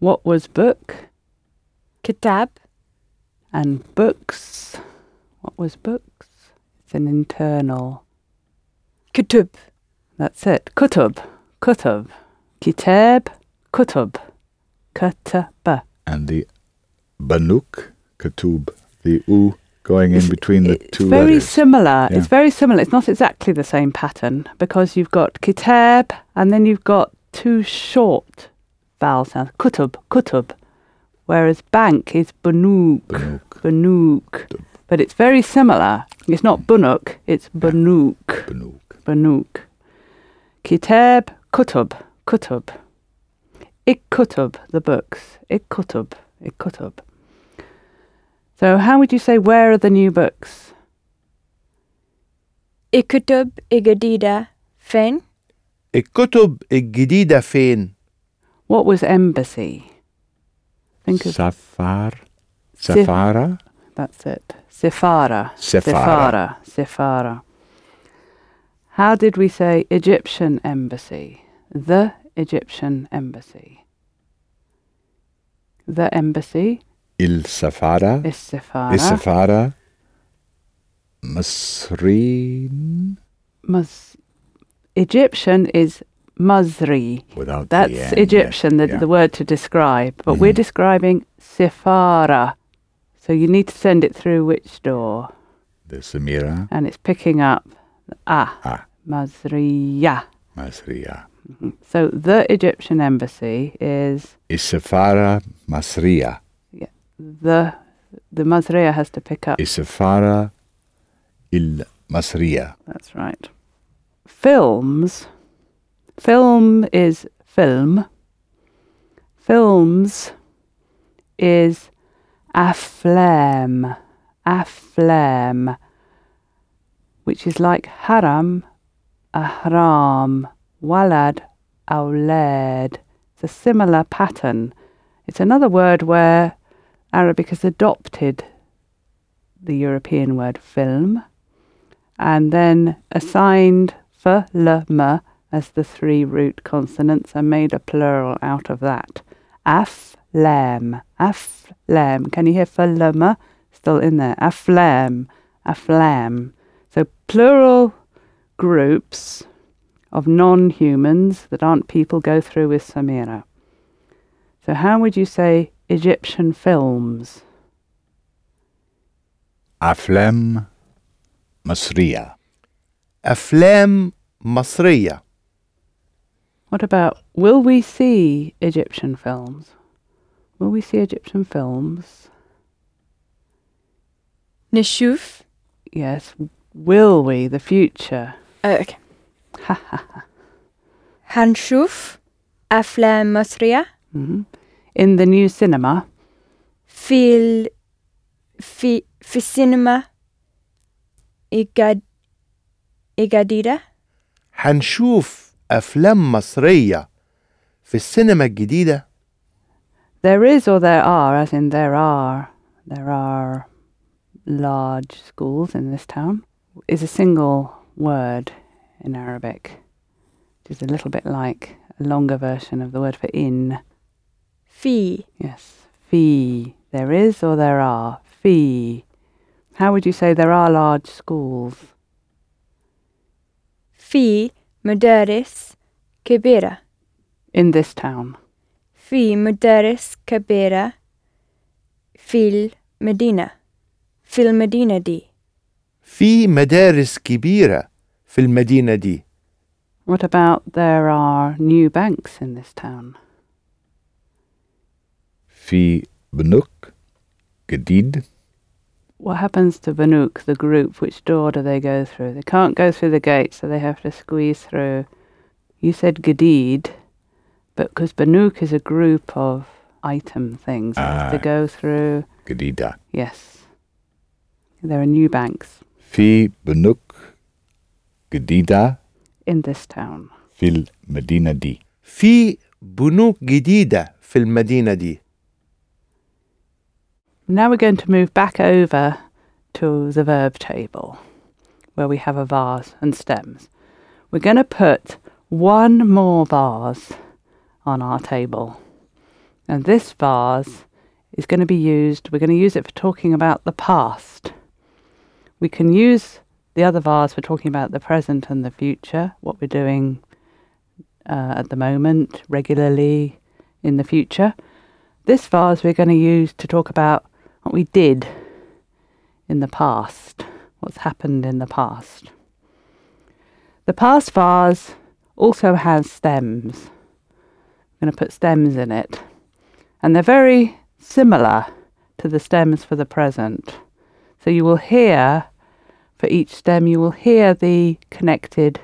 What was book? Kitab. And books. What was books? It's an internal. Kutub. That's it. Kutub. Kutub. Kitab. Kutub. Kataba. And the Banuk, Kutub. the U going in between the it's two. It's very letters. similar. Yeah. It's very similar. It's not exactly the same pattern because you've got kitab and then you've got two short vowel sounds. Kutub, kutub. Whereas bank is bunuk, bunuk. But it's very similar. It's not bunuk, it's bunuk. Bunuk. Bunuk. Kitab, kutub, kutub. Ikutub, the books. Ikutub, ikutub. So how would you say, where are the new books? Ikutub, igedida, fen. Ikutub, igedida, fen. What was embassy? Think of Safar. Safara. that's it. Sefara. Sifara. Sifara. How did we say Egyptian embassy? The Egyptian embassy. The embassy Il Safara. is Sifara. Is Safara. Masrin. Mus- Egyptian is Mazri. Without That's the Egyptian, the, Yeah. the word to describe. But we're Mhm. describing Sifara. So you need to send it through which door? The Samira. And it's picking up ah, Ah. Mazriya. Masriya. So the Egyptian embassy is Is Safara Masriya. the the Mazriya has to pick up. Is Safara Il Masriya. That's right. Films. Film is film. Films is aflam. Aflam. Which is like haram, ahram, walad, awlad. It's a similar pattern. It's another word where Arabic has adopted the European word film and then assigned for, f, l, m as the three root consonants and made a plural out of that. Aflam, aflam. Can you hear falama? Still in there. Aflam, aflam. So plural groups of non humans that aren't people go through with Samira. So, how would you say Egyptian films? Aflam Masriya. Aflam Masriya. What about will we see Egyptian films? Will we see Egyptian films? نشوف Yes. Will we? The future. آه، أوكي هنشوف أفلام مصرية hmm In the new cinema. في ال... في في السينما الجد... الجديدة هنشوف أفلام مصرية في السينما الجديدة There is or there are, as in there are. There are large schools in this town. Is a single word in Arabic, which is a little bit like a longer version of the word for in. في Yes. Fee. There is or there are. Fee. How would you say there are large schools? في مدارس كبيرة In this town. في مدارس كبيرة في المدينة في المدينة دي في مدارس كبيرة في المدينة دي What about there are new banks in this town? في بنوك جديد what happens to Banuk, the group? Which door do they go through? They can't go through the gate, so they have to squeeze through. You said Gadid, but because Banuk is a group of item things, they have to ah. go through. Gadida. Yes. There are new banks. Fi Banuk Gadida. In this town. Fil Medina di. Fi Banook Gadida fil Medina di. Now we're going to move back over to the verb table where we have a vase and stems. We're going to put one more vase on our table. And this vase is going to be used, we're going to use it for talking about the past. We can use the other vase for talking about the present and the future, what we're doing uh, at the moment, regularly in the future. This vase we're going to use to talk about what we did in the past, what's happened in the past. The past vase also has stems. I'm going to put stems in it. And they're very similar to the stems for the present. So you will hear, for each stem, you will hear the connected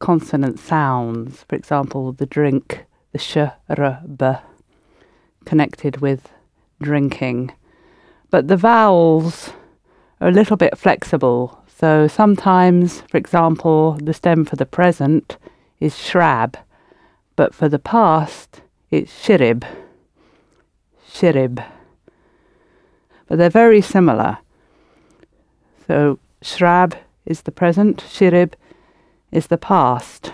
consonant sounds. For example, the drink, the sh, r, b, connected with drinking. But the vowels are a little bit flexible. So sometimes, for example, the stem for the present is shrab, but for the past, it's shirib. Shirib. But they're very similar. So shrab is the present, shirib is the past,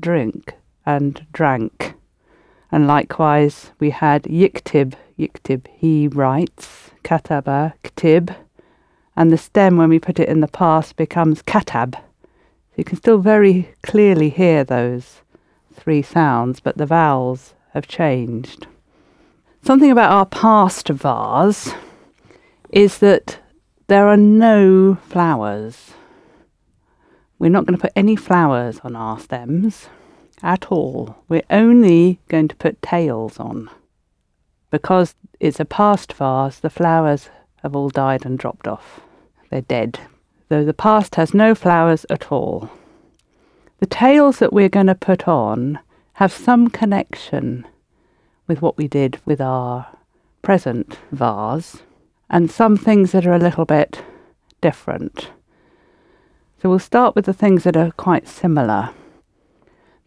drink and drank. And likewise, we had yiktib, yiktib, he writes, kataba, ktib, and the stem, when we put it in the past, becomes katab. So you can still very clearly hear those three sounds, but the vowels have changed. Something about our past vase is that there are no flowers. We're not going to put any flowers on our stems at all. We're only going to put tails on. Because it's a past vase, the flowers have all died and dropped off. They're dead. Though the past has no flowers at all. The tails that we're going to put on have some connection with what we did with our present vase, and some things that are a little bit different. So we'll start with the things that are quite similar.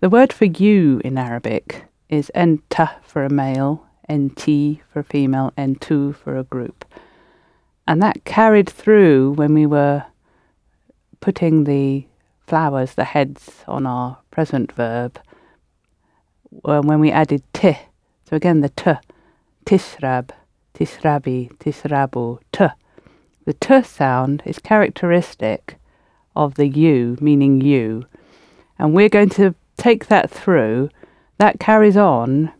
The word for you in Arabic is enta for a male, nt for a female, entu for a group. And that carried through when we were putting the flowers, the heads, on our present verb, uh, when we added t. So again, the t, tisrab, tisrabi, tisrabu, t. The t sound is characteristic of the you, meaning you. And we're going to take that through. That carries on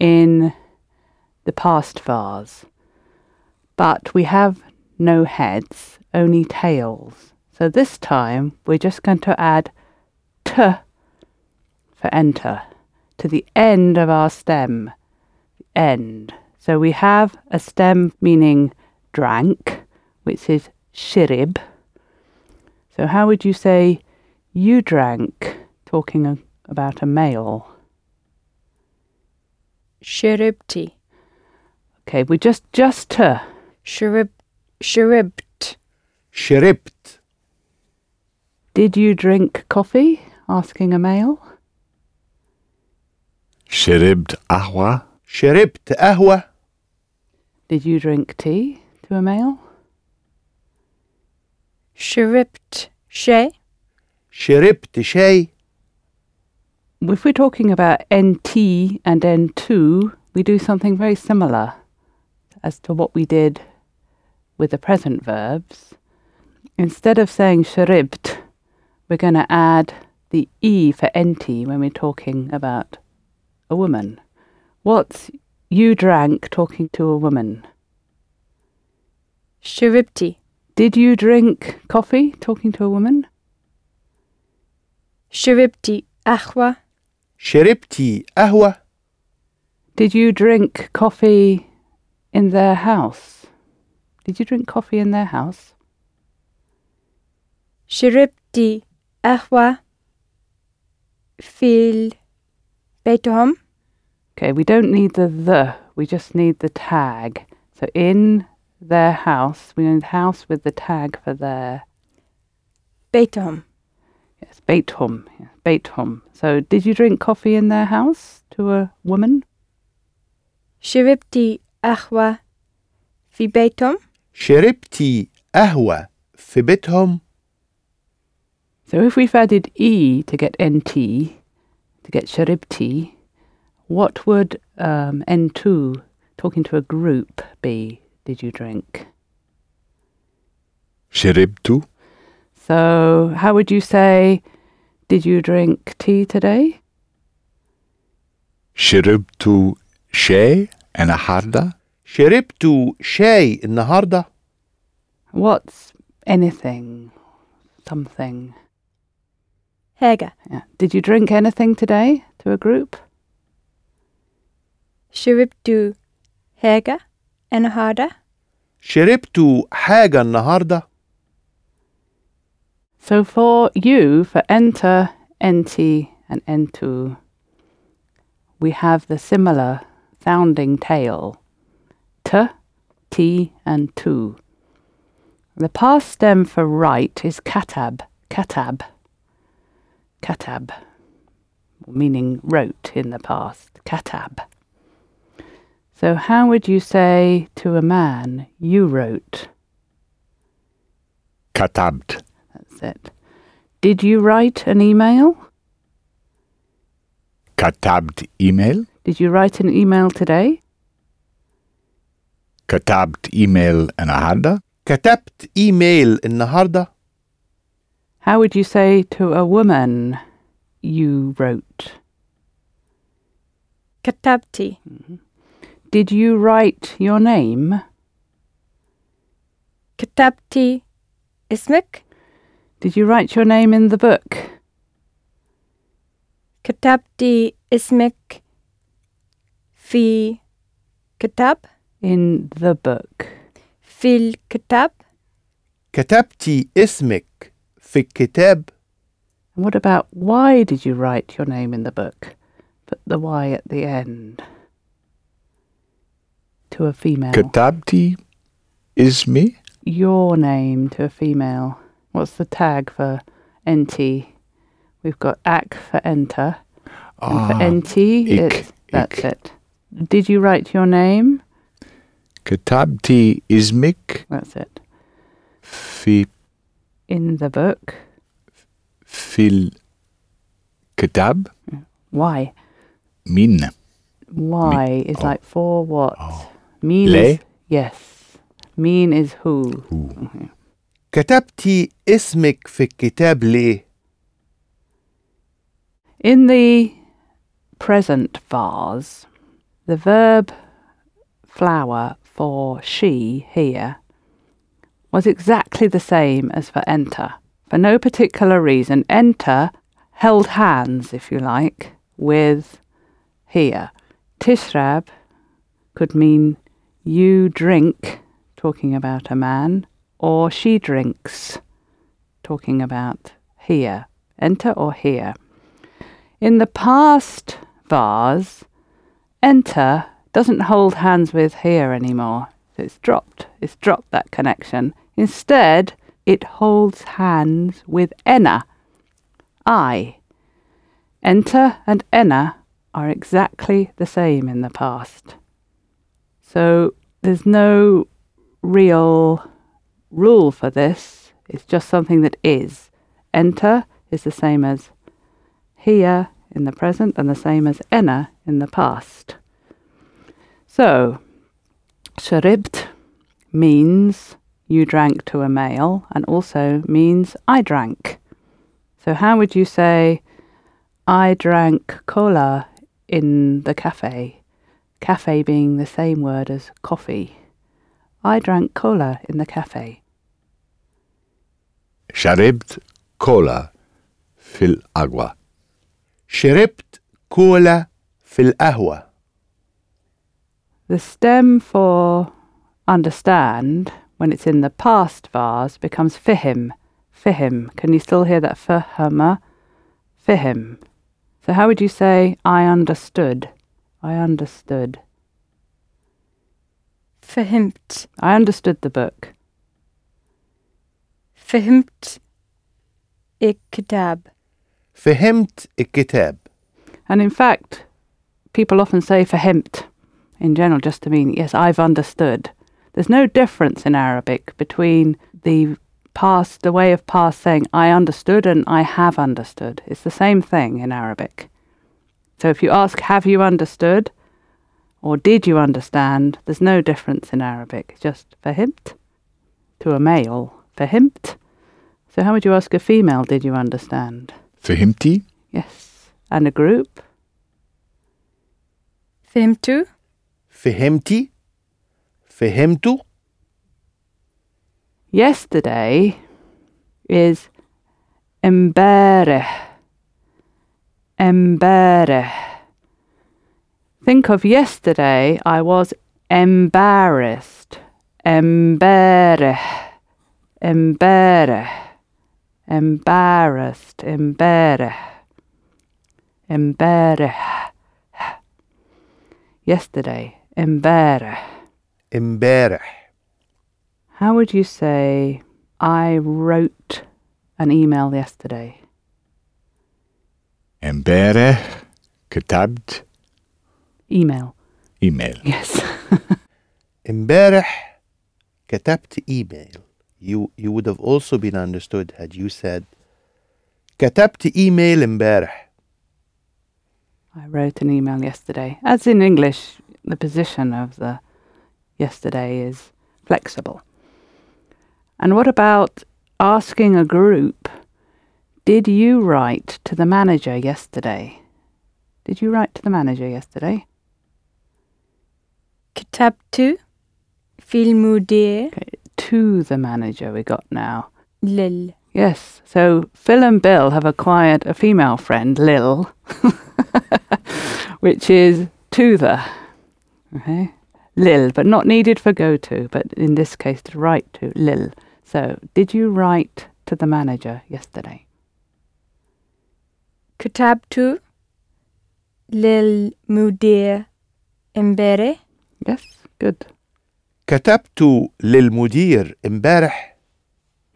in the past vase. But we have no heads, only tails. So this time we're just going to add t for enter to the end of our stem. End. So we have a stem meaning drank, which is shirib. So how would you say you drank, talking about a male? Shiribti. Okay, we just just to. Shirib, shiribt. شربت Did you drink coffee? Asking a male. شربت قهوة شربت قهوة Did you drink tea? To a male. Shiribt shay. شربت شاي If we're talking about NT and N2, we do something very similar as to what we did with the present verbs. Instead of saying sharibt, we're going to add the E for NT when we're talking about a woman. What's you drank talking to a woman? Shiribti. Did you drink coffee talking to a woman? Shiribti ahwa. شربتي قهوة Did you drink coffee in their house? Did you drink coffee in their house? شربتي قهوة في بيتهم Okay, we don't need the the, we just need the tag. So in their house, we need house with the tag for their, بيتهم yes, Beethum, yes, Beethum. So did you drink coffee in their house to a woman? شربتي قهوة في بيتهم شربتي قهوة في بيتهم So if we've added E to get NT, to get Sharibti, What would um, N2, talking to a group, be? Did you drink? شربت So, how would you say, did you drink tea today? شربت شاي النهاردة شربت شاي النهاردة What's anything? Something. Hega. Yeah. Did you drink anything today to a group? Shuribdu. Hega. Enahada. شربت حاجة النهاردة So for you, for enter, enti, and entu, we have the similar sounding tail t, t, and tu. The past stem for right is katab, katab, katab, meaning wrote in the past, katab. So, how would you say to a man, you wrote? Katabt That's it. Did you write an email? كتبت إيميل Did you write an email today? كتبت إيميل النهاردة كتبت إيميل النهاردة How would you say to a woman, you wrote? Katabti. Did you write your name? Katabti. Ismik. Did you write your name in the book? Katabti. Ismik. Fi. Kitab. In the book. Fil kitab. كتبتي اسمك في الكتاب And what about why did you write your name in the book? Put the Y at the end. To a female. كتبت اسمي Your name to a female. What's the tag for NT? We've got ACK for enter. Ah, for NT, ik, it, that's ik. it. Did you write your name? Katabti Ismik. That's it. Fi. In the book. Fil. Katab. Why? Min. Why is oh. like for what? Oh. Mean Le? is yes. Mean is who. who. Mm-hmm. كتبتي اسمك في الكتاب ليه In the present vase, the verb flower for she here was exactly the same as for enter. For no particular reason, enter held hands, if you like, with here. Tishrab could mean you drink, talking about a man, or she drinks, talking about here. Enter or here. In the past vase, enter doesn't hold hands with here anymore. It's dropped. It's dropped that connection. Instead, it holds hands with enna, I. Enter and enna are exactly the same in the past. So there's no real rule for this. It's just something that is. Enter is the same as here in the present and the same as enna in the past. So, sharibt means you drank to a male and also means I drank. So, how would you say I drank cola in the cafe? Cafe being the same word as coffee. I drank cola in the cafe. شربت كولا في الأقوى شربت كولا في القهوة The stem for understand, when it's in the past vase, becomes fihim. Fihim. Can you still hear that fahama? Fihim. So how would you say, I understood? I understood. Fahimt. I understood the book. Fahimt. Ik kitab. فهمت الكتاب And in fact, people often say fahimt in general just to mean, yes, I've understood. There's no difference in Arabic between the past, the way of past saying I understood and I have understood. It's the same thing in Arabic. So if you ask, have you understood? or did you understand? There's no difference in Arabic, just fahimt to a male, fahimt. So how would you ask a female, did you understand? Fahimti? Yes. And a group? Fahimtu? Fahimti? Fahimtu? Yesterday is embereh. Embereh Think of yesterday, I was embarrassed. امبارح. امبارح. Embarrassed. امبارح. امبارح. Yesterday. امبارح. امبارح How would you say, I wrote an email yesterday? امبارح كتبت Email. ايميل Yes. امبارح كتبت ايميل you you would have also been understood had you said كتبت ايميل امبارح I wrote an email yesterday. As in English, the position of the yesterday is flexible. And what about asking a group, did you write to the manager yesterday? Did you write to the manager yesterday? Kitap tu? Fil mudir? Okay, to the manager we got now. Lil. Yes, so Phil and Bill have acquired a female friend, Lil, which is to the. Okay. Lil, but not needed for go to, but in this case to write to, Lil. So, did you write to the manager yesterday? to Lil Mudir embere. Yes. Good. كتبت للمدير امبارح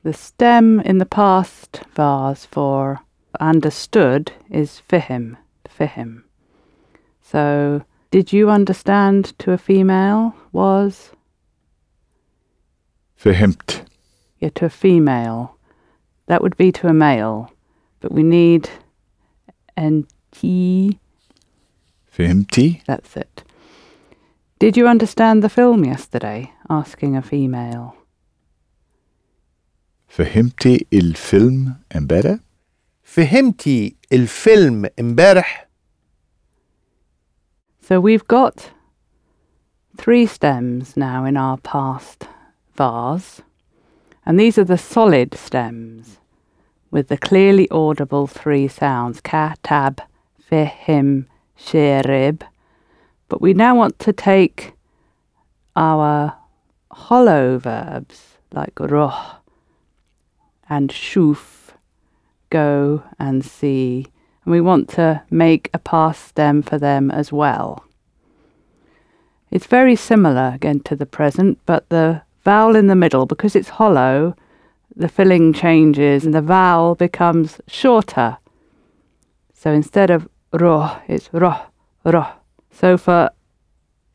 The stem in the past vase for understood is fihim, fihim. So, did you understand to a female was فهمت yeah, to a female. That would be to a male, but we need nt. فهمتي That's it. Did you understand the film yesterday? Asking a female. فهمتي الفيلم امبارح فهمتي الفيلم امبارح So we've got three stems now in our past vase, and these are the solid stems with the clearly audible three sounds ka, tab, fihim, shirib. But we now want to take our hollow verbs like roh and shuf, go and see, and we want to make a past stem for them as well. It's very similar again to the present, but the vowel in the middle, because it's hollow, the filling changes and the vowel becomes shorter. So instead of roh, it's roh, roh. So for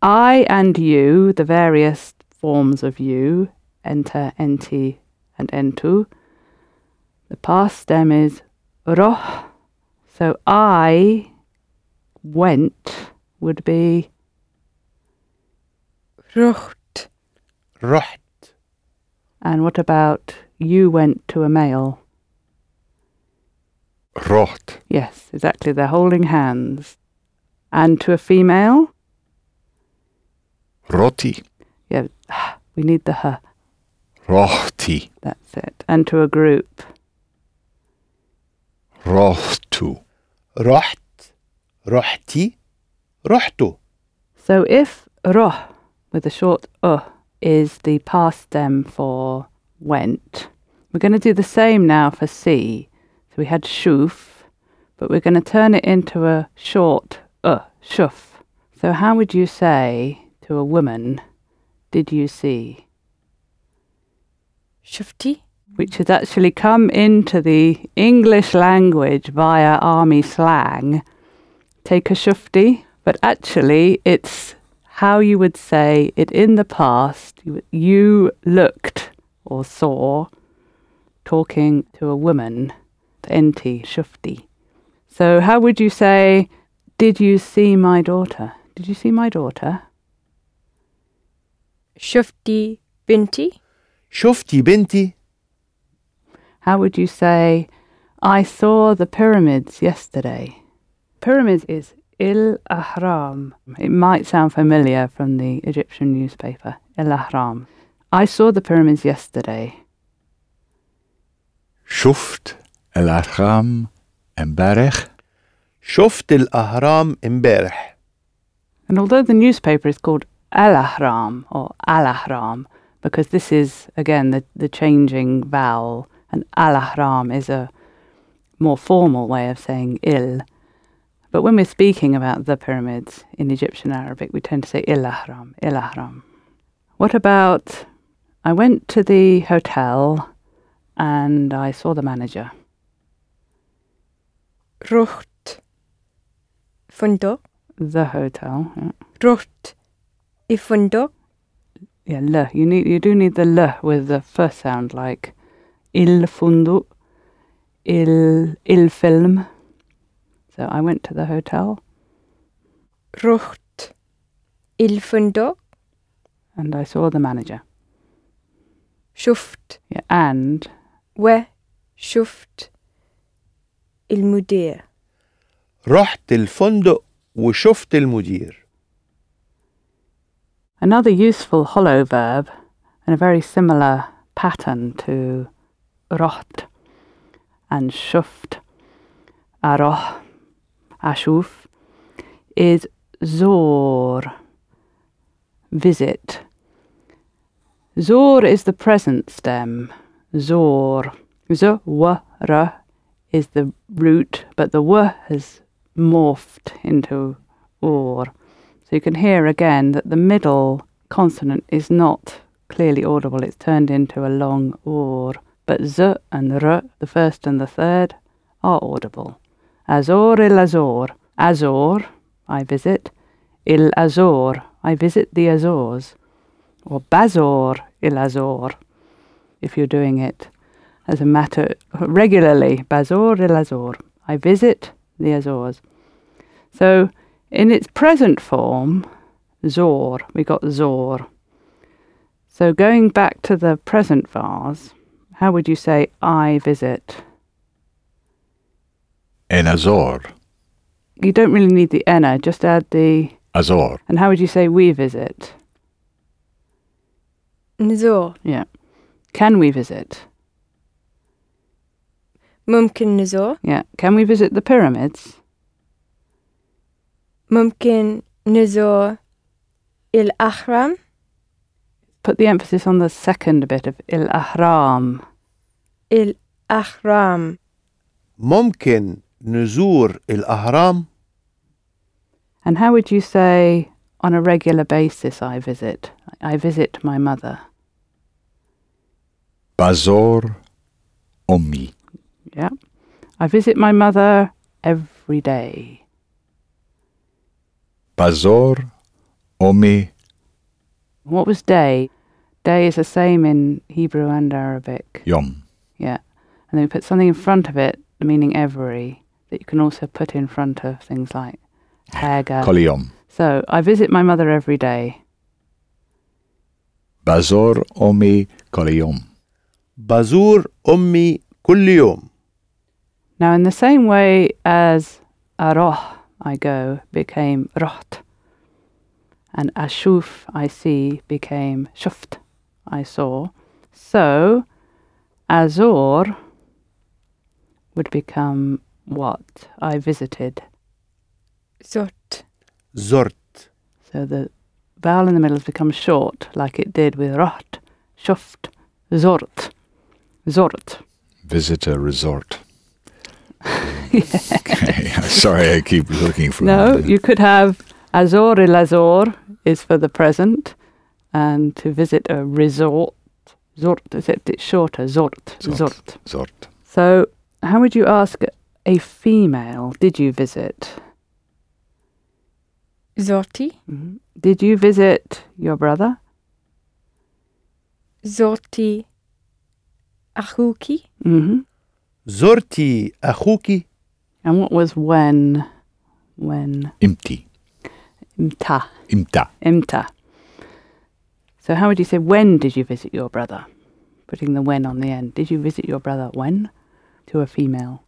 I and you, the various forms of you, enter, enti, and entu, the past stem is roh. So I went would be rocht. Rucht. And what about you went to a male? Rocht. Yes, exactly. They're holding hands and to a female. Roti. Yeah, we need the h. Rotti. That's it. And to a group. Rohtu. Roht. Rohti. Rohtu. So if roh with a short uh is the past stem for went, we're going to do the same now for see. So we had shuf, but we're going to turn it into a short Shuf. So, how would you say to a woman, did you see? Shufti. Which has actually come into the English language via army slang. Take a shufti, but actually it's how you would say it in the past. You, you looked or saw talking to a woman, enti shufti. So, how would you say Did you see my daughter? Did you see my daughter? شفتي بنتي شفتي بنتي How would you say, I saw the pyramids yesterday? Pyramids is Il Ahram. It might sound familiar from the Egyptian newspaper, Il Ahram. I saw the pyramids yesterday. شفت الأرقام امبارح شفت الأهرام امبارح And although the newspaper is called Al Ahram or Al Ahram, because this is, again, the, the changing vowel, and Al Ahram is a more formal way of saying Il. But when we're speaking about the pyramids in Egyptian Arabic, we tend to say Il Ahram, Il Ahram. What about, I went to the hotel and I saw the manager. رحت فندق The hotel. Yeah. رحت i فندق Yeah, le. You need you do need the le with the first sound like il fundu, il il film. So I went to the hotel رحت الفندق and I saw the manager. شفت Yeah, and وشفت المدير رحت الفندق وشفت المدير another useful hollow verb and a very similar pattern to roht and shuft, aroh, ashuf is zor, visit. Zor is the present stem. Zor. Z, w, r is the root, but the w has morphed into or. So you can hear again that the middle consonant is not clearly audible. It's turned into a long or. But z and r, the first and the third, are audible. Azor il Azor. Azor, I visit. Il Azor, I visit the Azores. Or Bazor il Azor, if you're doing it as a matter regularly. Bazor il Azor, I visit the Azores. So, in its present form, Zor, we got Zor. So, going back to the present vase, how would you say I visit? En Azor. You don't really need the ena, just add the Azor. And how would you say we visit? Nizor. Yeah. Can we visit? ممكن نزور Yeah. Can we visit the pyramids? ممكن نزور الأهرام Put the emphasis on the second bit of il ahram. الأهرام ممكن نزور الأهرام And how would you say on a regular basis I visit? I visit my mother. Bazor Ommi yeah. I visit my mother every day. Pazor omi. What was day? Day is the same in Hebrew and Arabic. Yom. Yeah. And then we put something in front of it, meaning every, that you can also put in front of things like haga. Koliom. So I visit my mother every day. Bazur omi koliom. Bazur omi kulliom. Now, in the same way as Aroh, I go, became Rot, and Ashuf, I see, became Shuft, I saw, so Azor would become what I visited. Zort. Zort. So the vowel in the middle has become short, like it did with Rot, Shuft, Zort. Zort. Visitor resort. okay. Sorry, I keep looking for. No, you could have Azor il Azor is for the present, and to visit a resort. Zort, except it's shorter. Zort, zort. Zort. So, how would you ask a female? Did you visit? Zorti. Mm-hmm. Did you visit your brother? Zorti Ahuki. Mm-hmm. زرتي أخوك And what was when When. Imti. Imta. Imta. Imta. So how would you say when did you visit your brother? Putting the when on the end. Did you visit your brother when? To a female.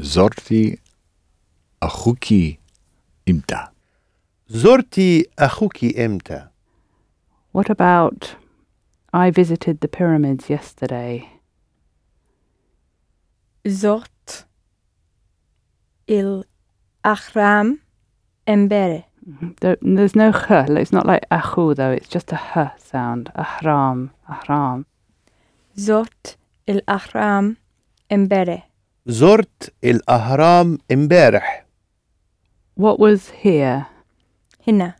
Zorti achuki imta. زرتي أخوك إمتى؟ What about I visited the pyramids yesterday? Zort il ahram embere. Mhm. There's no h. It's not like ahu though. It's just a h sound. Ahram, ahram. Zort il ahram embere. Zort il ahram embereh. What was here? Hina.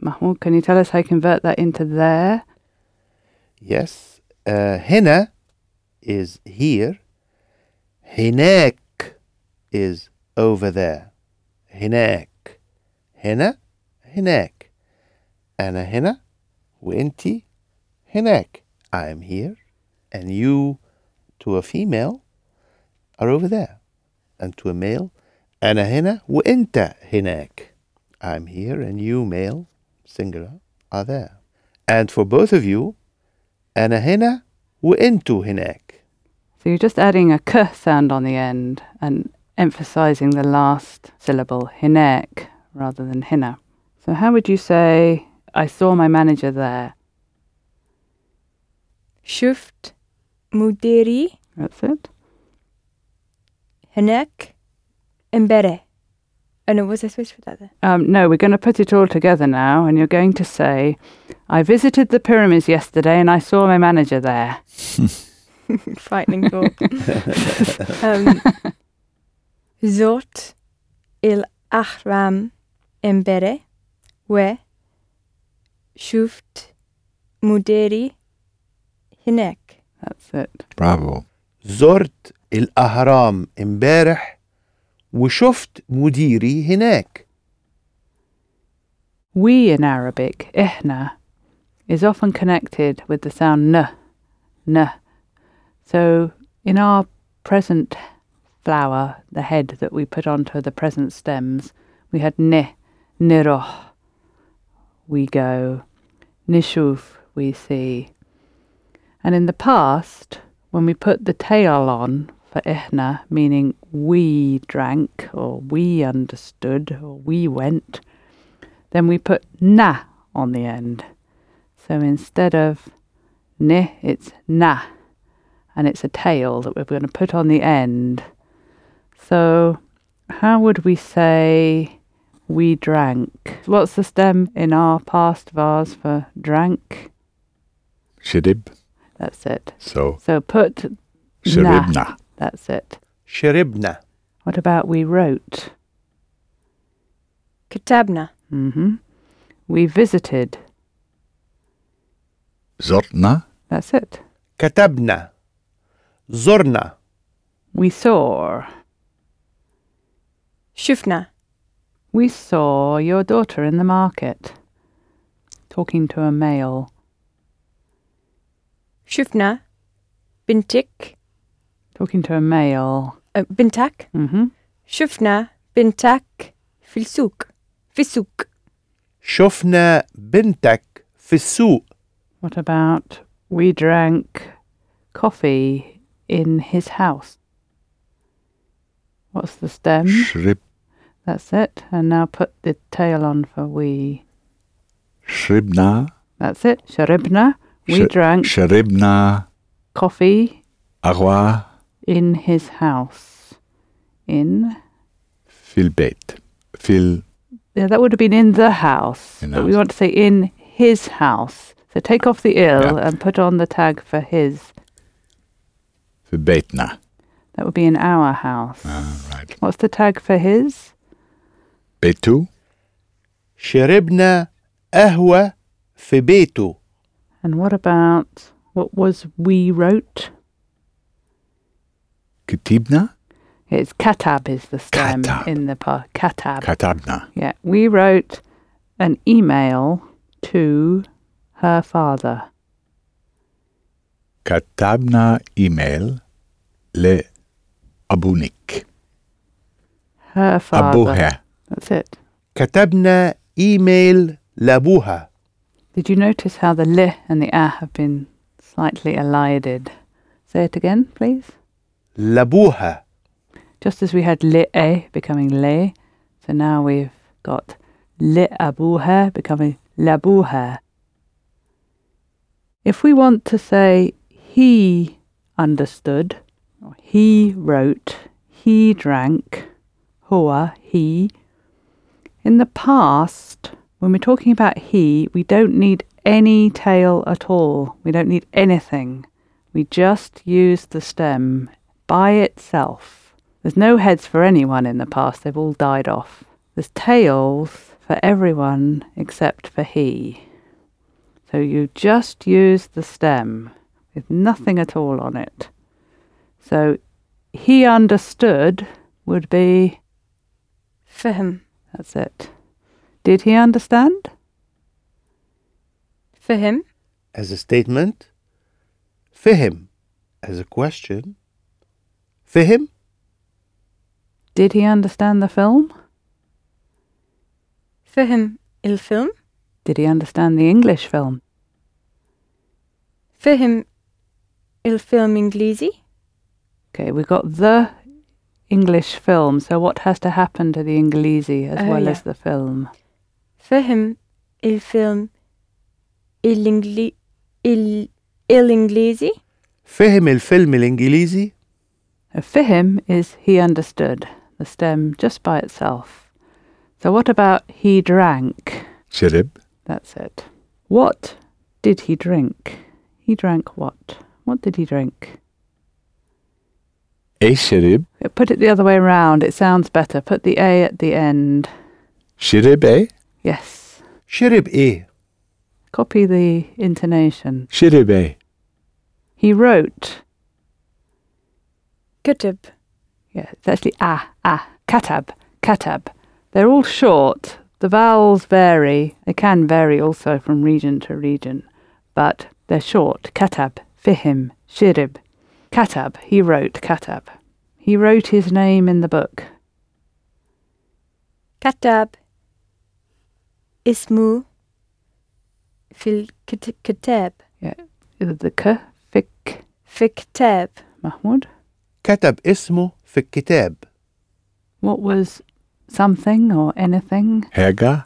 Mahmoud, can you tell us how you convert that into there? Yes. Uh, hina is here Hinek is over there. Hinek. Hina, hinek. Anna hina, winti, hinek. I am here, and you, to a female, are over there. And to a male, Anna hina, winta, hinek. I'm here, and you, male, singular, are there. And for both of you, Anna hina, wintu hinek. So you're just adding a k sound on the end and emphasizing the last syllable, hinek, rather than hina. So how would you say, I saw my manager there? Schuft, mudiri. That's it. Hinek embere. And no, was I supposed to put that there? Um, no, we're going to put it all together now, and you're going to say, I visited the pyramids yesterday and I saw my manager there. Frightening thought. um, زرت الأهرام امبارح وشفت مديري هناك That's it. Bravo. زرت الأهرام امبارح وشفت مديري هناك. We in Arabic, ihna, is often connected with the sound n, n. So in our present flower, the head that we put onto the present stems, we had ni, niroh, we go, nishuf, we see. And in the past, when we put the tail on for ihna, meaning we drank, or we understood, or we went, then we put na on the end. So instead of ni, it's na, and it's a tail that we're going to put on the end. So, how would we say we drank? What's the stem in our past vase for drank? Shirib. That's it. So, so put shiribna. That's it. Shiribna. What about we wrote? Kitabna. Mm-hmm. We visited. Zotna. That's it. Katabna. زرنا. We saw. شفنا We saw your daughter in the market. Talking to a male. شفنا بنتك Talking to a male. أه، بنتك hmm شفنا بنتك في السوق في السوق شفنا بنتك في السوق. What about we drank coffee In his house? What's the stem? Shrib. That's it. And now put the tail on for we. Shribna. That's it. Sharibna. We Sh- drank Sharibna. coffee Arwa. in his house. In. Fil beit. Fil. Yeah, that would have been in the house. In but the we want to say in his house. So take off the ill Yeah. and put on the tag for his. Fil beitna. That would be in our house. Ah, right. What's the tag for his? Beitu. شربنا قهوة في بيته. And what about what was we wrote? Kitibna. It's katab is the stem Katab. in the part. Katab. Katabna. yeah, we wrote an email to her father. كتبنا إيميل لأبونيك her father. أبوها That's it. كتبنا إيميل لأبوها Did you notice how the li and the a have been slightly elided? Say it again, please. لأبوها Just as we had li e becoming le, so now we've got li abuha becoming labuha. If we want to say he understood, or he wrote, he drank, hoa, he, in the past, when we're talking about he, we don't need any tail at all. We don't need anything. We just use the stem by itself. There's no heads for anyone in the past, they've all died off. There's tails for everyone except for he. So you just use the stem with nothing at all on it. So he understood would be فهم that's it. Did he understand? فهم as a statement فهم as a question فهم Did he understand the film? فهم الفيلم Did he understand the English film? فهم الفيلم إنجليزي Okay, we've got the English film, so what has to happen to the Inglesi as Oh, well yeah. as the film? فهم الفيلم الإنجلي ال... الإنجليزي فهم الفيلم الإنجليزي A fihim is he understood, the stem just by itself. So what about he drank? شرب That's it. What did he drink? He drank what? What did he drink? Eşerib. Put it the other way around. It sounds better. Put the A at the end. Şirib E? Yes. Şirib E. Copy the intonation. Şirib E. He wrote. Katib. Yeah, it's actually a a Katab, katab. They're all short. The vowels vary. They can vary also from region to region, but they're short. Katab, fihim, shirib. Katab, he wrote Katab. He wrote his name in the book. Katab Ismu fil Kitab. Yeah, the K, fik. Fiktab. Mahmoud? Katab Ismu fik Kitab. What was something or anything? Hega.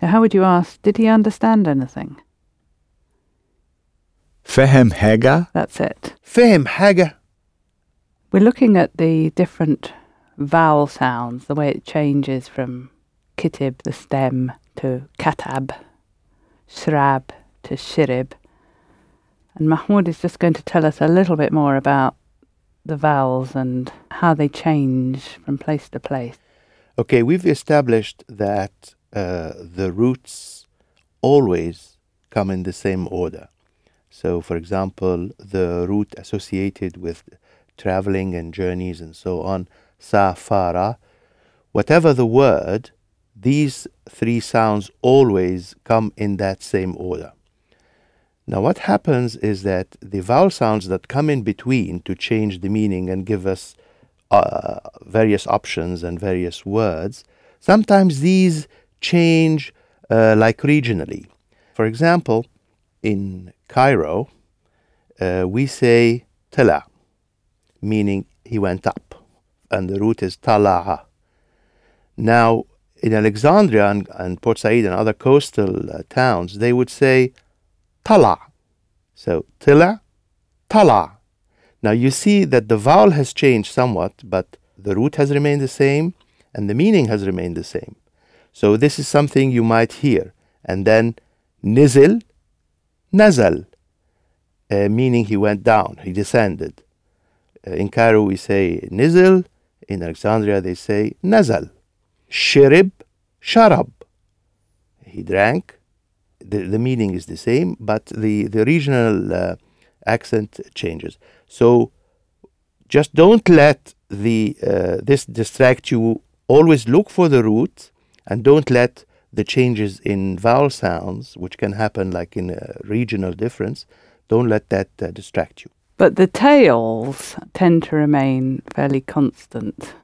How would you ask, did he understand anything? Fehem Haga? That's it. Fehem Haga. We're looking at the different vowel sounds, the way it changes from kitib, the stem, to katab, shrab, to shirib. And Mahmoud is just going to tell us a little bit more about the vowels and how they change from place to place. Okay, we've established that uh, the roots always come in the same order. So, for example, the root associated with traveling and journeys and so on, safara, whatever the word, these three sounds always come in that same order. Now, what happens is that the vowel sounds that come in between to change the meaning and give us uh, various options and various words, sometimes these change uh, like regionally. For example, in Cairo, uh, we say tala, meaning he went up, and the root is tala'a. Now, in Alexandria and, and Port Said and other coastal uh, towns, they would say tala. So tila, tala. Now you see that the vowel has changed somewhat, but the root has remained the same and the meaning has remained the same. So this is something you might hear. And then nizil, nazal, uh, meaning he went down, he descended. Uh, in Cairo we say nizil, in Alexandria they say nazal. Shirib, sharab. He drank. The, the meaning is the same, but the, the regional uh, accent changes. So just don't let the uh, this distract you. Always look for the root and don't let the changes in vowel sounds, which can happen like in a regional difference, don't let that uh, distract you. But the tails tend to remain fairly constant.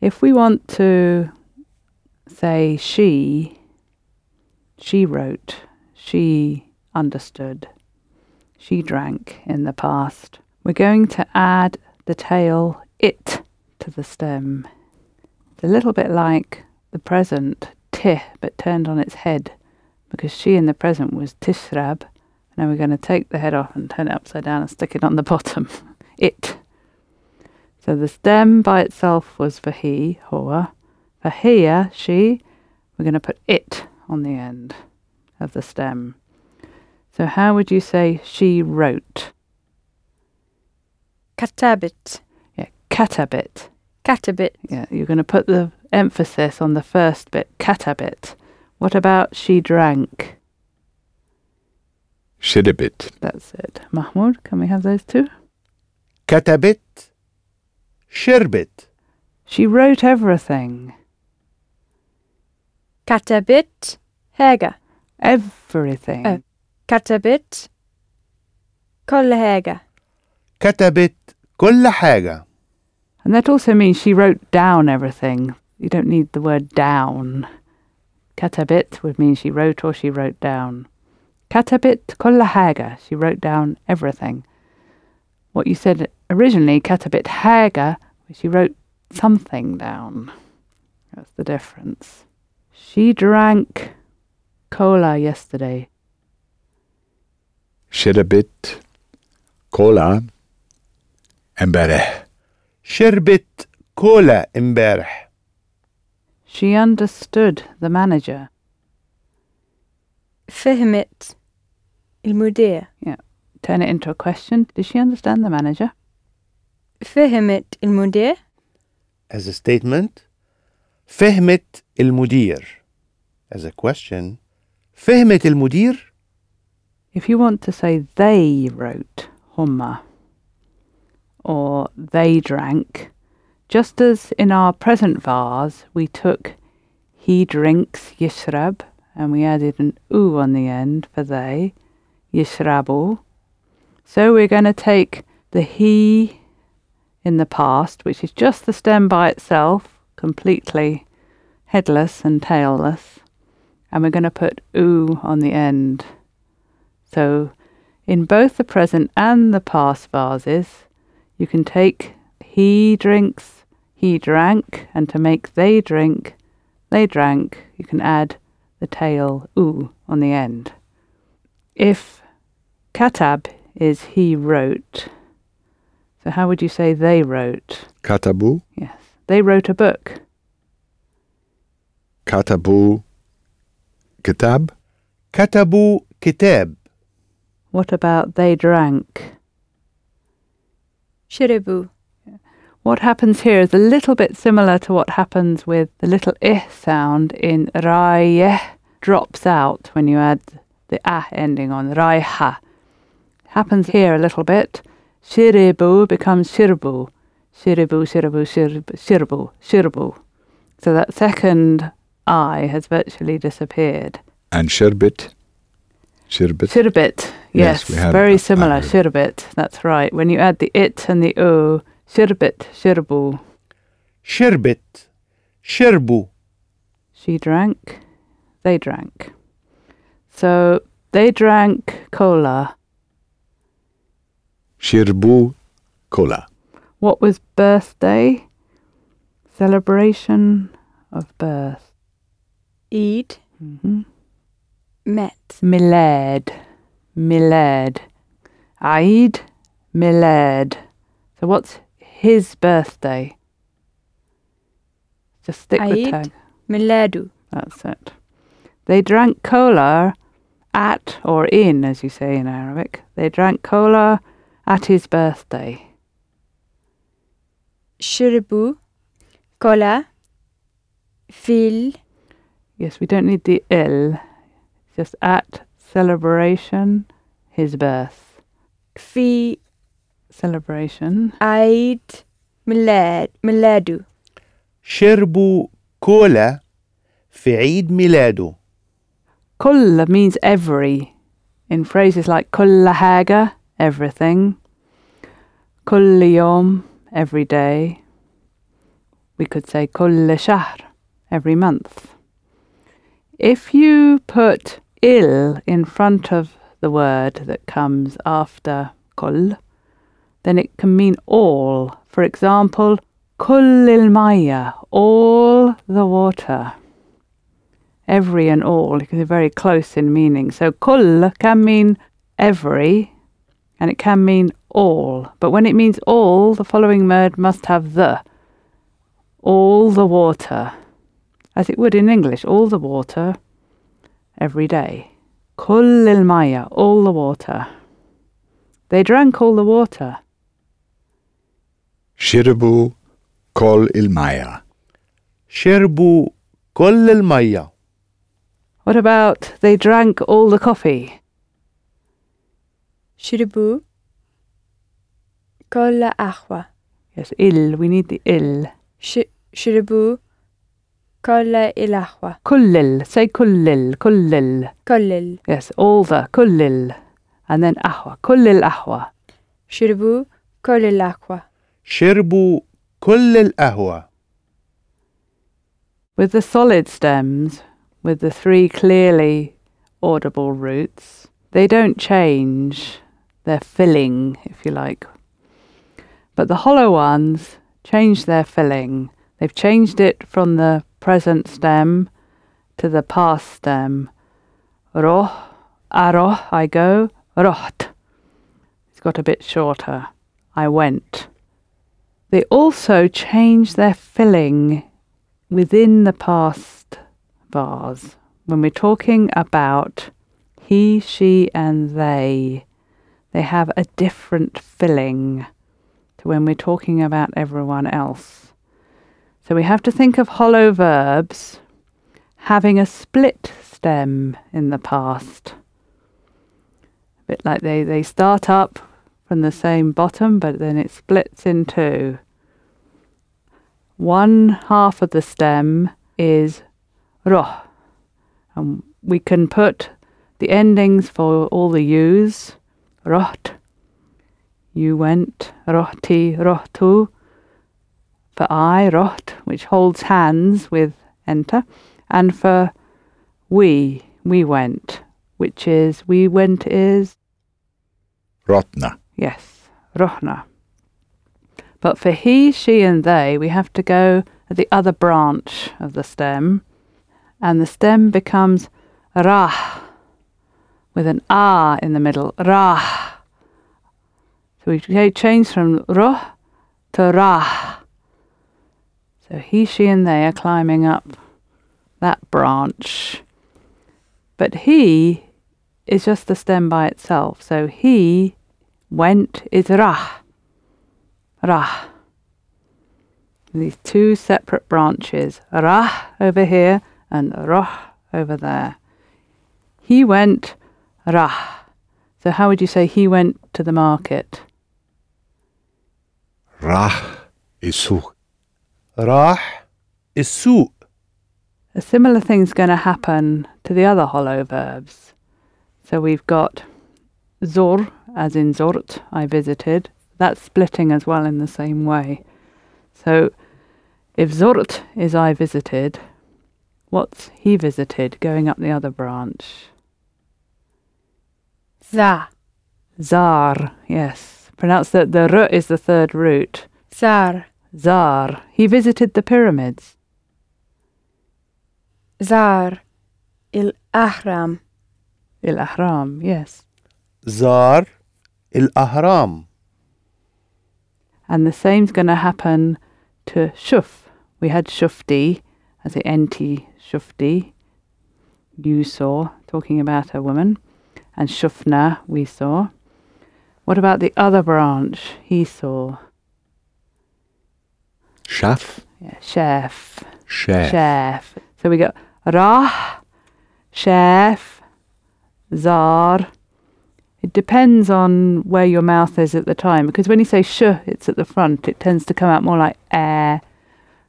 If we want to say she, she wrote, she understood, she drank in the past, we're going to add the tail it to the stem. It's a little bit like the present Tih, but turned on its head, because she in the present was Tishrab. Now we're going to take the head off and turn it upside down and stick it on the bottom. it. So the stem by itself was for he, Hoa. For here, she, we're going to put it on the end of the stem. So how would you say she wrote? Katabit. Yeah, katabit. Katabit. Yeah, you're going to put the emphasis on the first bit, katabit. What about she drank? Shiribit. That's it. Mahmoud, can we have those two? كتبت شربت She wrote everything. كتبت حاجة Everything. Oh. كتبت كل حاجة كتبت كل حاجة And that also means she wrote down everything. You don't need the word down. Katabit would mean she wrote or she wrote down. Katabit kulla haga. She wrote down everything. What you said originally, katabit haga, she wrote something down. That's the difference. She drank cola yesterday. Shiribit. Cola. امبارح. شربت كولا امبارح She understood the manager. فهمت المدير Turn it into a question. Did she understand the manager? فهمت المدير as a statement فهمت المدير as a question فهمت المدير If you want to say they wrote humma or they drank, just as in our present vase we took he drinks yishrab and we added an u on the end for they, yishrabu. So we're going to take the he in the past, which is just the stem by itself, completely headless and tailless, and we're going to put u on the end. So, in both the present and the past vases, you can take he drinks, he drank, and to make they drink, they drank, you can add the tail oo on the end. If katab is he wrote, so how would you say they wrote? Katabu? Yes. They wrote a book. Katabu kitab? Katabu kitab. What about they drank? Shiribu. What happens here is a little bit similar to what happens with the little ih sound in rayeh drops out when you add the ah ending on raiha. Happens here a little bit. Shiribu becomes shirbu. Shiribu, shiribu, shirbu, shirbu, shirbu. So that second I has virtually disappeared. And sherbet. Sherbet. Shirbit, Yes, yes, very similar. Shirbit, that's right. When you add the it and the o, shirbit, shirbu. شربت شربوا She drank, they drank. So they drank cola. Shirbu. Cola. What was birthday? Celebration of birth. عيد hmm مات Milad. Milad. Eid. Milad. So what's his birthday. Just stick Eid with tag. Miladu. That's it. They drank cola at or in, as you say in Arabic. They drank cola at his birthday. Shirbu cola fil. Yes, we don't need the il. Just at celebration his birth. Fi Celebration. عيد ميلاد ميلاده شربوا كولا في عيد ميلاده Kulla means every. In phrases like kulla haga, everything. Kulli yom, every day. we could say كل شهر, every month. If you put il in front of the word that comes after كل, then it can mean all. For example, kullil maya, all the water. Every and all, because they're very close in meaning. So kull can mean every, and it can mean all. But when it means all, the following word must have the. All the water, as it would in English, all the water, every day. Kullil maya, all the water. They drank all the water. شربوا كل المياه شربوا كل المية What about they drank all the coffee? شربوا كل قهوة Yes, il, we need the il. ش... شربوا كل القهوة كلل, say كلل, كلل. كل ال... Yes, all the, كلل. And then ahwa, كل الأحوى. شربوا كل القهوة شربوا كل القهوة With the solid stems, with the three clearly audible roots, they don't change their filling, if you like. But the hollow ones change their filling. They've changed it from the present stem to the past stem. Roh, aroh, I go, roht. It's got a bit shorter. I went. They also change their filling within the past bars when we're talking about he, she, and they. They have a different filling to when we're talking about everyone else. So we have to think of hollow verbs having a split stem in the past. A bit like they, they start up from the same bottom, but then it splits in two one half of the stem is roh. And we can put the endings for all the U's, Rot. you went, rohti, rohtu, for I, Rot, which holds hands with enter, and for we, we went, which is, we went is? Rotna. Yes, rohna. But for he, she, and they, we have to go at the other branch of the stem, and the stem becomes rah, with an ah in the middle, rah. So we change from roh to rah. So he, she, and they are climbing up that branch. But he is just the stem by itself. So he went is rah. Rah. These two separate branches, Rah over here and Roh over there. He went Rah. So how would you say he went to the market? Rah isu. Rah isu. A similar thing's going to happen to the other hollow verbs. So we've got zor, as in zort, I visited, that's splitting as well in the same way. So if Zort is I visited, what's he visited going up the other branch? Za. Zar, yes. Pronounce that the r is the third root. Zar. Zar. He visited the pyramids. Zar. Il Ahram. Il Ahram, yes. Zar. Il Ahram. And the same's going to happen to shuf. We had shufti as the nt shufti you saw, talking about a woman, and shufna we saw. What about the other branch he saw? Chef. Yeah, chef. Chef. Chef. So we got rah, chef, zar, it depends on where your mouth is at the time, because when you say sh, it's at the front. It tends to come out more like air.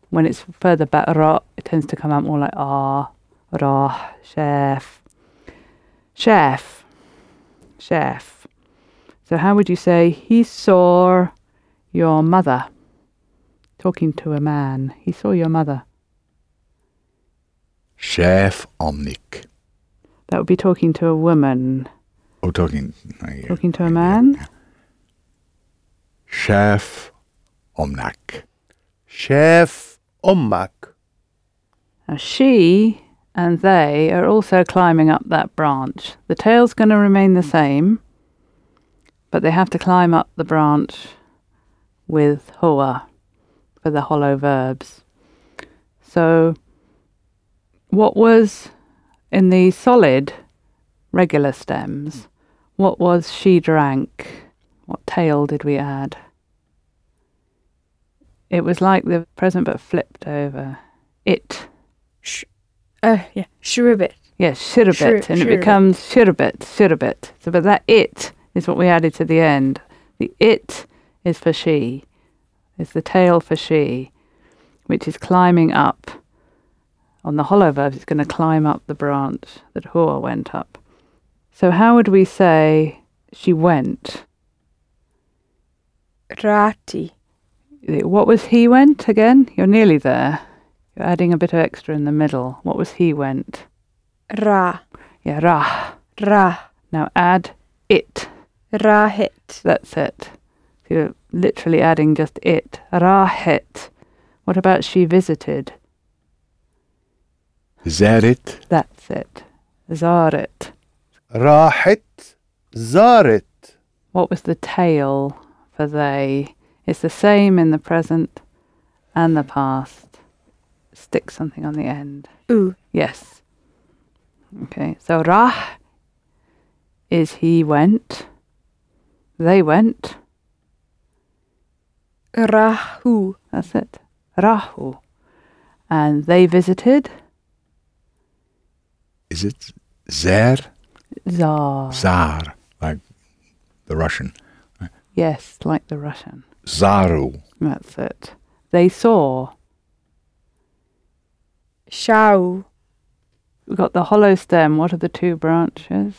When it's further back, ra, it tends to come out more like ah, ra, chef, chef, chef. So how would you say he saw your mother? Talking to a man, he saw your mother. Chef omnik. That would be talking to a woman. Oh, talking. Uh, talking to a man. Chef Omnak. Chef Omnak. Now she and they are also climbing up that branch. The tail's going to remain the same, but they have to climb up the branch with hoa for the hollow verbs. So, what was in the solid regular stems what was she drank? What tail did we add? It was like the present but flipped over. It. Sh- Uh, yeah. Shribbit. Yes, shirabit, Shir- and it becomes shirabit, shirabit. So, but that it is what we added to the end. The it is for she, is the tail for she, which is climbing up. On the hollow verbs, it's going to climb up the branch that Hua went up. So how would we say she went? Rati. What was he went again? You're nearly there. You're adding a bit of extra in the middle. What was he went? Ra. Yeah, ra. Ra. Now add it. Rahit. That's it. So you're literally adding just it. Rahit. What about she visited? Zarit. That's it. Zarit. راحت زارت. What was the tail for they? It's the same in the present and the past. Stick something on the end. U. Yes. Okay, so Rah is he went. They went. Rahu. That's it. Rahu. And they visited. Is it زار? Zar. Zar, like the Russian. Yes, like the Russian. Zaru. That's it. They saw. Shau. We've got the hollow stem. What are the two branches?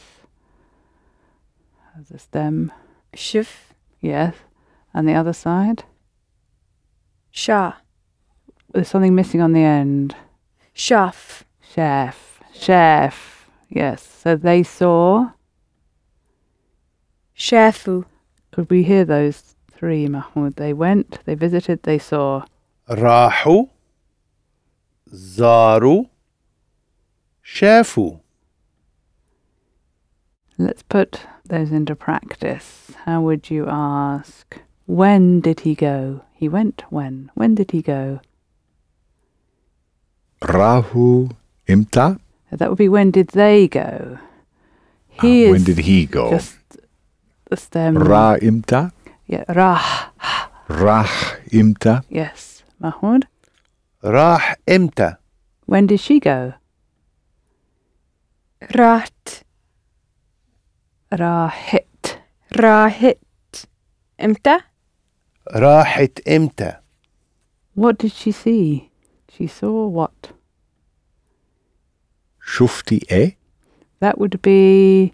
There's the stem. Shif. Yes. And the other side? Sha. There's something missing on the end. Shaf. Chef. Chef. Yes. So they saw. Shafu. Could we hear those three, Mahmoud? They went, they visited, they saw. Rahu. Zaru. Shafu. Let's put those into practice. How would you ask? When did he go? He went when? When did he go? Rahu imta that would be when did they go? Ah, he uh, when did he go? Just the stem. Ra imta? Yeah, rah. Rah imta? Yes, Mahmoud. Rah imta. When did she go? Rat. Rahit. Rahit. Imta? Rahit imta. What did she see? She saw what? Shufti e? That would be.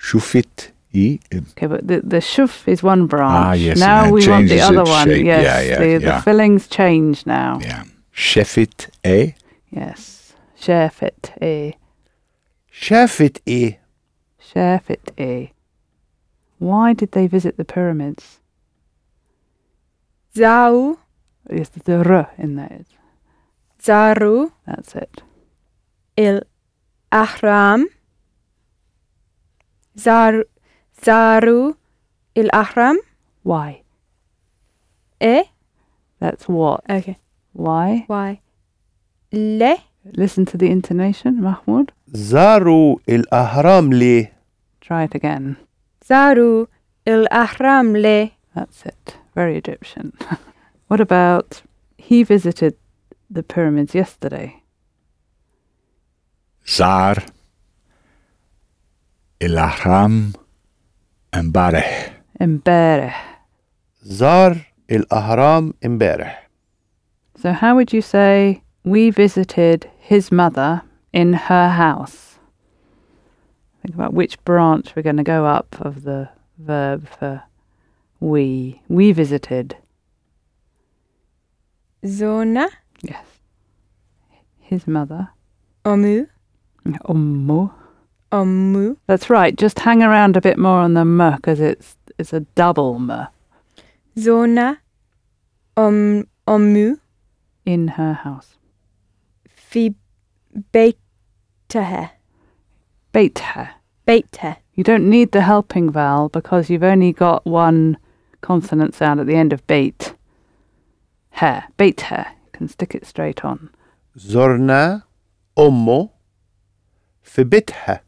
Shufit e. Okay, but the, the shuf is one branch. Ah, yes. Now we want the other one. Shape. Yes. Yeah, yeah, the, yeah. the fillings change now. Yeah. Shefit e? Yes. shufit e. Shufit e. Shufit e. Why did they visit the pyramids? Zau. Yes, the r in there. Zaru. That's it el Ahram, Zar, Zaru il Ahram. Why? E. That's what. Okay. Why? Why? Le. Listen to the intonation, Mahmoud. Zaru il Ahram le. Try it again. Zaru il Ahram le. That's it. Very Egyptian. what about he visited the pyramids yesterday? زار الأهرام امبارح Embareh. زار الأهرام امبارح. So how would you say we visited his mother in her house? Think about which branch we're going to go up of the verb for we. We visited. Zona. Yes. His mother. Omu. Ummu. Ummu. That's right. Just hang around a bit more on the m because it's it's a double m. Zona om ummu. In her house. Fi beitahe. Beitahe. Beitahe. You don't need the helping vowel because you've only got one consonant sound at the end of bait. Her Bait hair. You can stick it straight on. Zorna, omo, förbitha.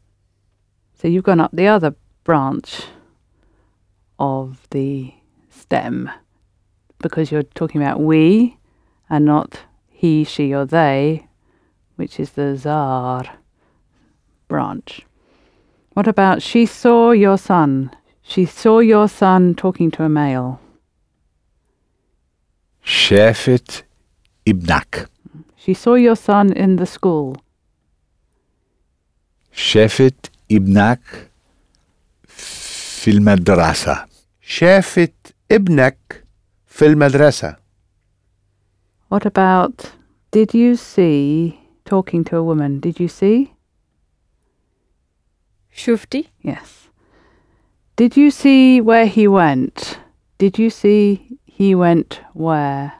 So you've gone up the other branch of the stem because you're talking about we and not he, she, or they, which is the zar branch. What about she saw your son? She saw your son talking to a male. Shefit ibnak. She saw your son in the school. شافت ابنك في المدرسة شافت ابنك في المدرسة What about did you see talking to a woman? Did you see? Shufti. Yes. Did you see where he went? Did you see he went where?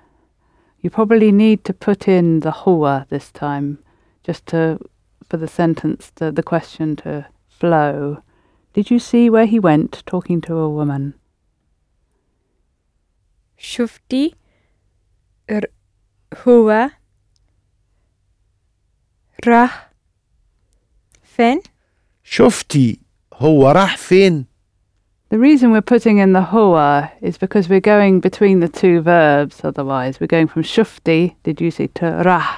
You probably need to put in the huwa this time, just to for the sentence, the, the question to flow. Did you see where he went talking to a woman? Shufti. R- Hua. Rah. Fen. شفتي هو راح فين The reason we're putting in the huwa is because we're going between the two verbs, otherwise. We're going from shufti, did you see, to rah.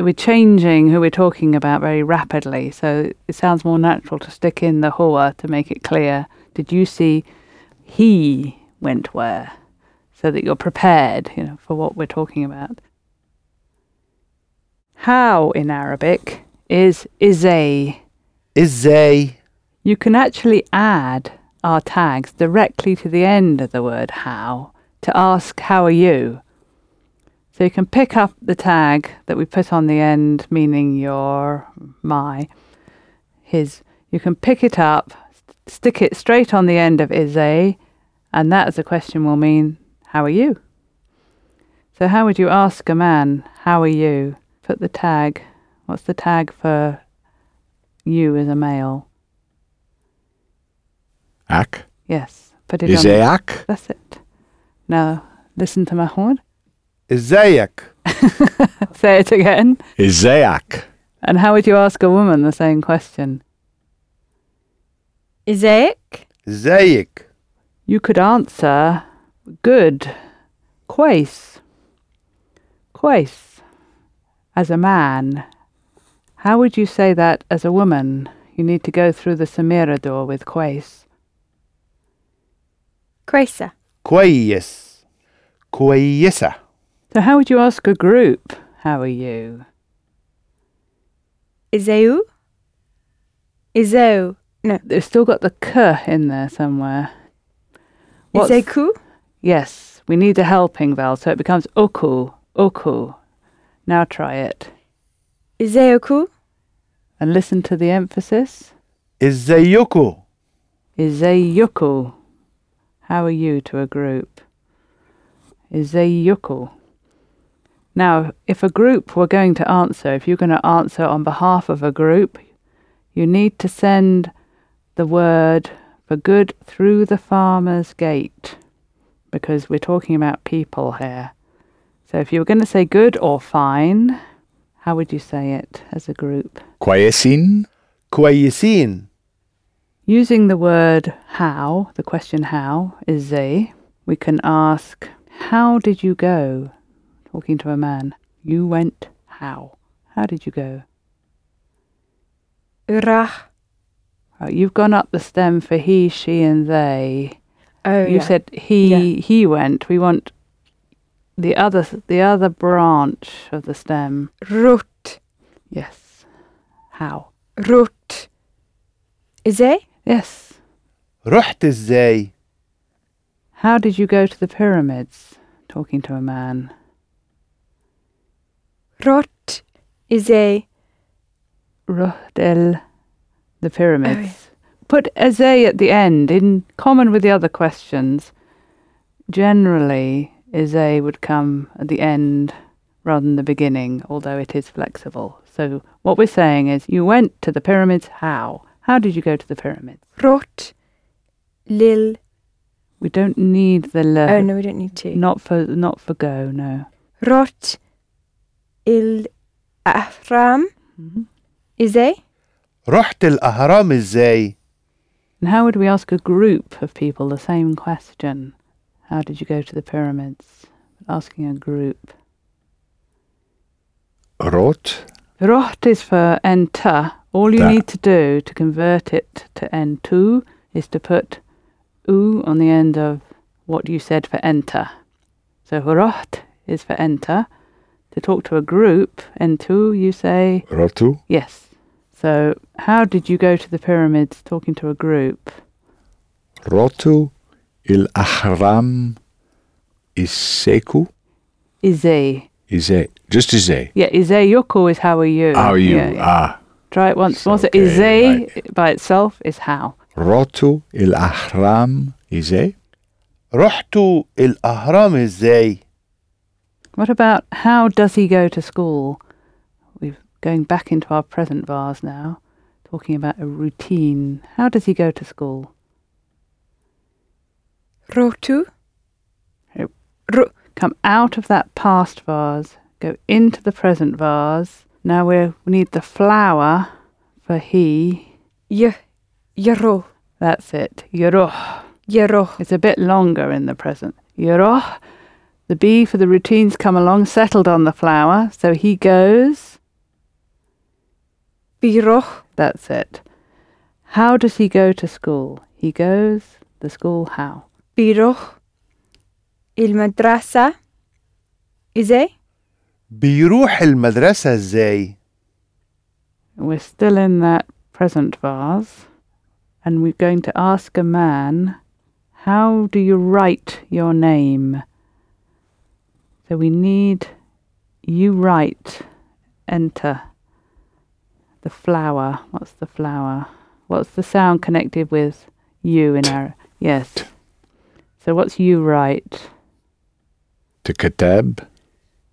that we're changing who we're talking about very rapidly. So it sounds more natural to stick in the hoa to make it clear. Did you see he went where? So that you're prepared, you know, for what we're talking about. How in Arabic is izay. Izay. You can actually add our tags directly to the end of the word how to ask, How are you? So you can pick up the tag that we put on the end, meaning your, my, his. You can pick it up, st- stick it straight on the end of is a, and that as a question will mean, how are you? So how would you ask a man, how are you? Put the tag, what's the tag for you as a male? Ak? Yes. Put it is on. Is ak? That's it. Now listen to my horn. Isaiah. Say it again. Isaiah. And how would you ask a woman the same question? Isaiah. Isaiah. You could answer good, quais, quais, as a man. How would you say that as a woman? You need to go through the Samira door with quais. Quaisa. Quais. Quaisa. So, how would you ask a group, how are you? Izeu? Izeu. No. They've still got the k in there somewhere. What's, Yes, we need a helping vowel, so it becomes oku, oku. Now try it. Izeoku? And listen to the emphasis. Izeyoku. Izeyoku. How are you to a group? Izeyoku. Now, if a group were going to answer, if you're going to answer on behalf of a group, you need to send the word for good through the farmer's gate because we're talking about people here. So if you were going to say good or fine, how would you say it as a group? Quaesin. Quaesin. Using the word how, the question how is ze, we can ask, how did you go? talking to a man. You went how? How did you go? Urach. You've gone up the stem for he, she, and they. Oh, you yeah. said he yeah. he went. We want the other the other branch of the stem. Root. Yes. How? Root. Izay? Yes. Ruht izay. How did you go to the pyramids? Talking to a man. Rot is a Ruht el, the pyramids. Oh, yeah. Put Eze at the end. In common with the other questions, generally Eze would come at the end rather than the beginning, although it is flexible. So what we're saying is you went to the pyramids how? How did you go to the pyramids? rot lil. We don't need the l. Oh no, we don't need to. Not for not for go, no. Rot il ahram Mhm. is a رحت الأهرام إزاي And how would we ask a group of people the same question? How did you go to the pyramids? Asking a group. Rot. Rot is for enter. All you That- need to do to convert it to entu is to put u on the end of what you said for enter. So rot is for enter. To talk to a group, entu, you say Rotu. yes. So how did you go to the pyramids talking to a group? Rotu. Il Ahram. Iseku. Ize. Ize. Just Ize. Yeah, Ize Yoko is how are you? How are you? Yeah, yeah. Ah. Try it once more. So Okay, Ize right. by itself is how. Rotu. Il Ahram. Ize. رحت الأهرام إزاي What about how does he go to school? We're going back into our present vase now, talking about a routine. How does he go to school? rotu Come out of that past vase, go into the present vase. Now we're, we need the flower for he. y yaro That's it. Yoroh. yaro It's a bit longer in the present. Yoroh. The bee for the routines come along, settled on the flower. So he goes. biroch That's it. How does he go to school? He goes the school how? biroch il madrasa is a بيروح المدرسة إزاي We're still in that present vase, and we're going to ask a man, how do you write your name? So we need you write, enter the flower. What's the flower? What's the sound connected with you in our yes? So what's you write? To Kitab.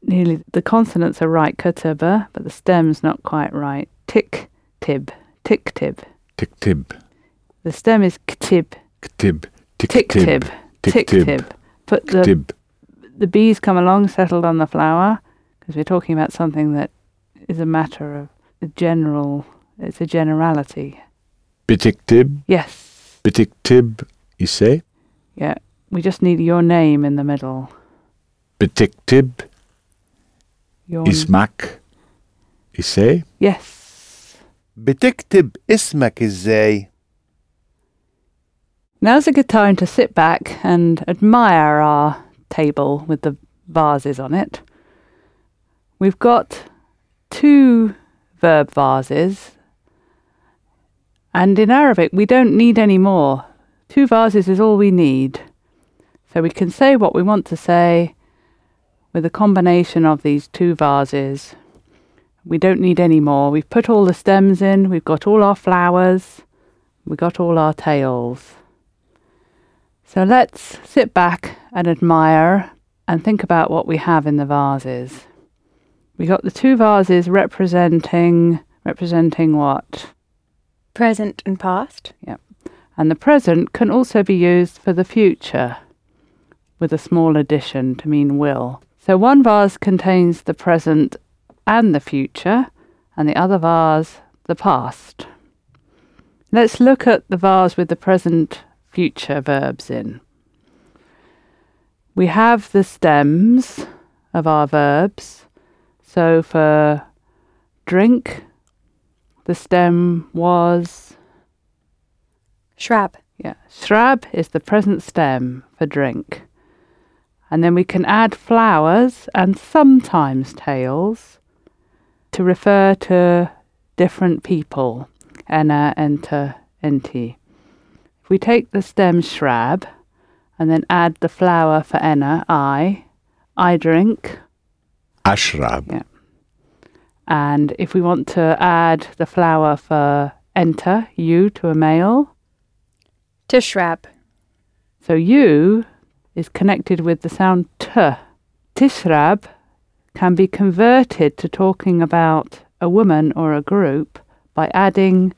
nearly the consonants are right kataba, but the stem's not quite right. Tick tib, tick tib. Tiktib. The stem is ktib, Ktib. tick tib, tick Tiktib. tib. Put the the bees come along, settled on the flower, because we're talking about something that is a matter of a general, it's a generality. Bitiktib? Yes. Bitiktib say? Yeah, we just need your name in the middle. Bitiktib your ismak say? Yes. Bitiktib ismak ise? Now's a good time to sit back and admire our table with the vases on it. We've got two verb vases, and in Arabic we don't need any more. Two vases is all we need. So we can say what we want to say with a combination of these two vases. We don't need any more. We've put all the stems in, we've got all our flowers, we've got all our tails. So let's sit back and admire and think about what we have in the vases. We got the two vases representing representing what? present and past Yep. And the present can also be used for the future with a small addition to mean will. So one vase contains the present and the future, and the other vase the past. Let's look at the vase with the present future verbs in. We have the stems of our verbs. So for drink, the stem was shrab yeah, shrab is the present stem for drink. And then we can add flowers and sometimes tails to refer to different people. Enna, enter, enti. If we take the stem shrab and then add the flower for enna, I, I drink. Ashrab. Yeah. And if we want to add the flower for enter, you to a male, Tishrab. so you is connected with the sound t. Tishrab can be converted to talking about a woman or a group by adding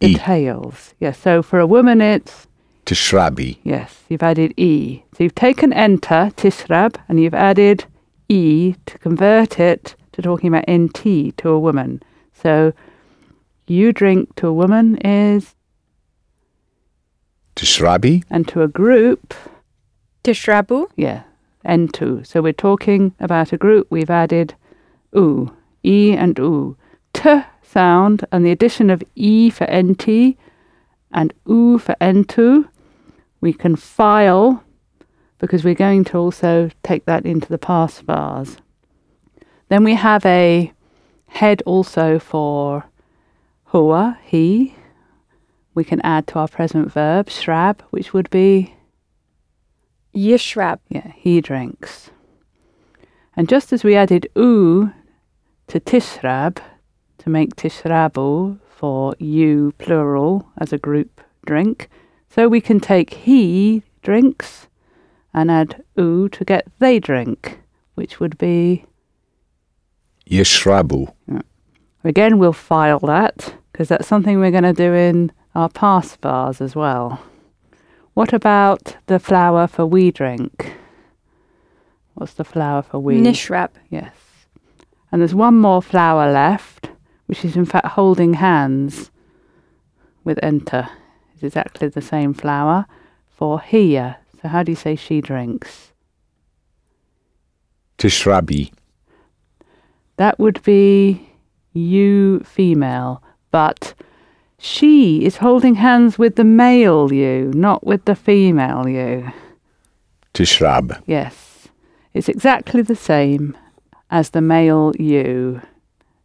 the E. tails. Yes, so for a woman it's Tishrabi. Yes, you've added E. So you've taken enter, tishrab, and you've added E to convert it to talking about NT to a woman. So you drink to a woman is, Tishrabi. and to a group, Tishrabu. yeah, N2. So we're talking about a group, we've added U, E and U. T sound, and the addition of E for NT and U for N2, we can file because we're going to also take that into the past bars. Then we have a head also for hua, he. We can add to our present verb, shrab, which would be Yishrab. yeah, he drinks. And just as we added u to tishrab to make tishrabu for you plural as a group drink, so we can take he drinks and add u to get they drink, which would be Yeshrabu. again we'll file that because that's something we're going to do in our past bars as well. What about the flower for we drink? What's the flower for we? Nishrab. Yes. And there's one more flower left, which is in fact holding hands with enter. It's exactly the same flower for here. So how do you say she drinks? Tishrabi. That would be you female, but she is holding hands with the male you, not with the female you. Tishrab. Yes, it's exactly the same as the male you.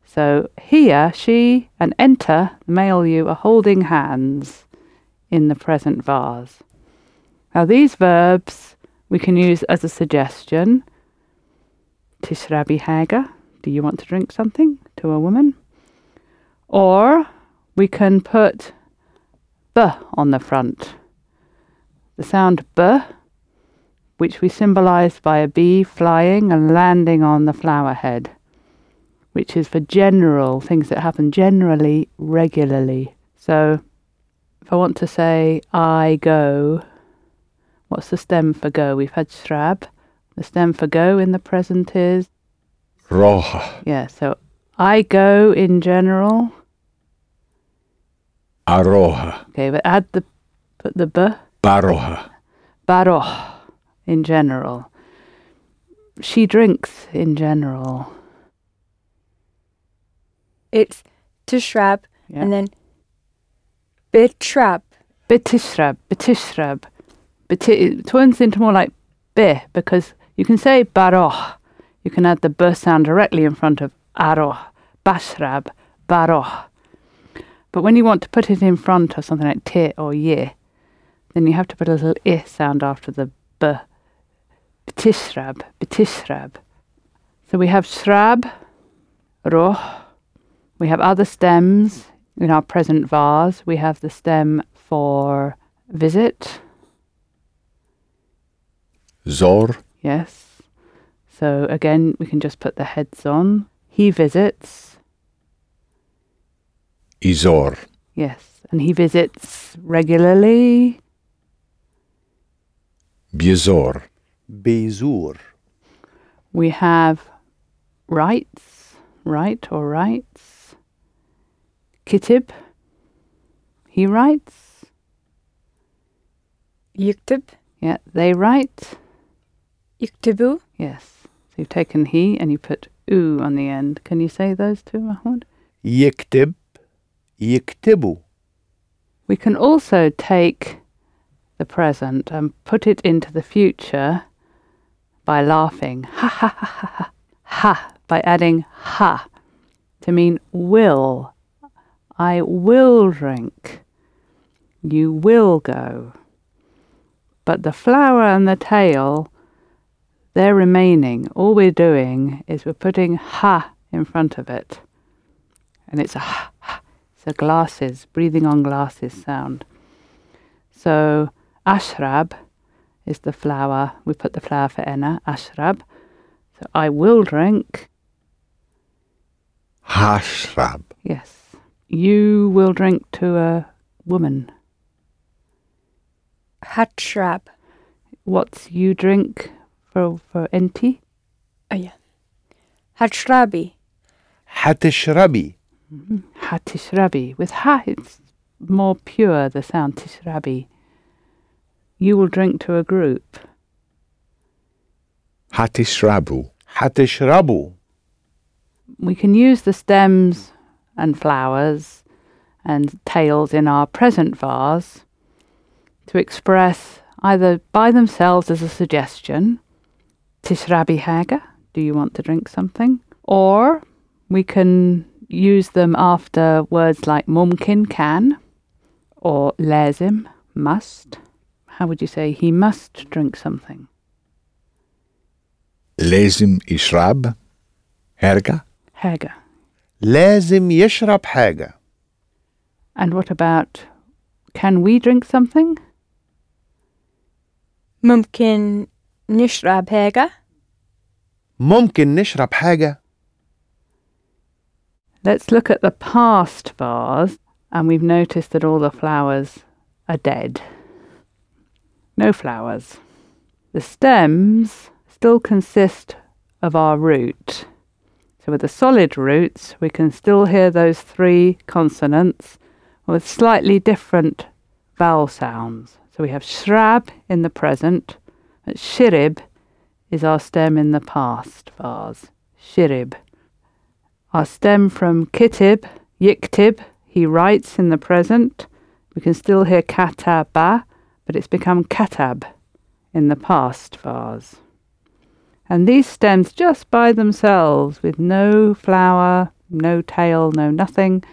So here, she and enter, the male you, are holding hands in the present vase. Now, these verbs we can use as a suggestion. Tishrabi haga, do you want to drink something to a woman? Or we can put b on the front. The sound b which we symbolize by a bee flying and landing on the flower head, which is for general things that happen generally, regularly. So if I want to say I go, what's the stem for go? We've had shrab. The stem for go in the present is, Roha. yeah, so I go in general. Aroha. Okay, but add the, put the b, Baroha. baroh in general. She drinks in general. It's Tishrab. Yeah. And then Bitrab. Betishrab, betishrab. Beti- it turns into more like be because you can say baroh. You can add the b sound directly in front of aroh, bashrab, baroh. But when you want to put it in front of something like te or ye, then you have to put a little i sound after the b. Betishrab, betishrab. So we have shrab, roh. We have other stems in our present vase. We have the stem for visit. Zor. Yes. So again, we can just put the heads on. He visits. Izor. Yes. And he visits regularly. Biezor. Bezur. We have rights, right or rights. Kitib. He writes. Yiktib. Yeah, they write. Yiktibu. Yes. So you've taken he and you put u on the end. Can you say those two, Mahmoud? Yiktib. Yiktibu. We can also take the present and put it into the future by laughing. Ha ha ha ha ha. Ha by adding ha to mean will. I will drink. You will go. But the flower and the tail, they're remaining. All we're doing is we're putting ha in front of it. and it's a ha ha. it's a glasses, breathing on glasses sound. So ashrab is the flower. We put the flower for enna, ashrab. So I will drink. Hashrab. Yes. You will drink to a woman. Hatrap. What's you drink for for enti? Oh yeah. Hatrabi. Hatishrabi. Mm-hmm. Hatishrabi. With ha, it's more pure, the sound, tishrabi. You will drink to a group. Hatishrabu. Hatishrabu. We can use the stems and flowers and tails in our present vase to express either by themselves as a suggestion, tishrabi haga, do you want to drink something? Or we can use them after words like mumkin, can, or lazim, must. How would you say he must drink something? Lezim Ishrab. Herga. Haga. لازم يشرب حاجة And what about can we drink something? ممكن نشرب حاجة ممكن نشرب حاجة Let's look at the past vase, and we've noticed that all the flowers are dead. No flowers. The stems still consist of our root. So, with the solid roots, we can still hear those three consonants with slightly different vowel sounds. So, we have shrab in the present, shirib is our stem in the past vase. Shirib. Our stem from kitib, yiktib, he writes in the present. We can still hear kataba, but it's become katab in the past vase. And these stems just by themselves, with no flower, no tail, no nothing,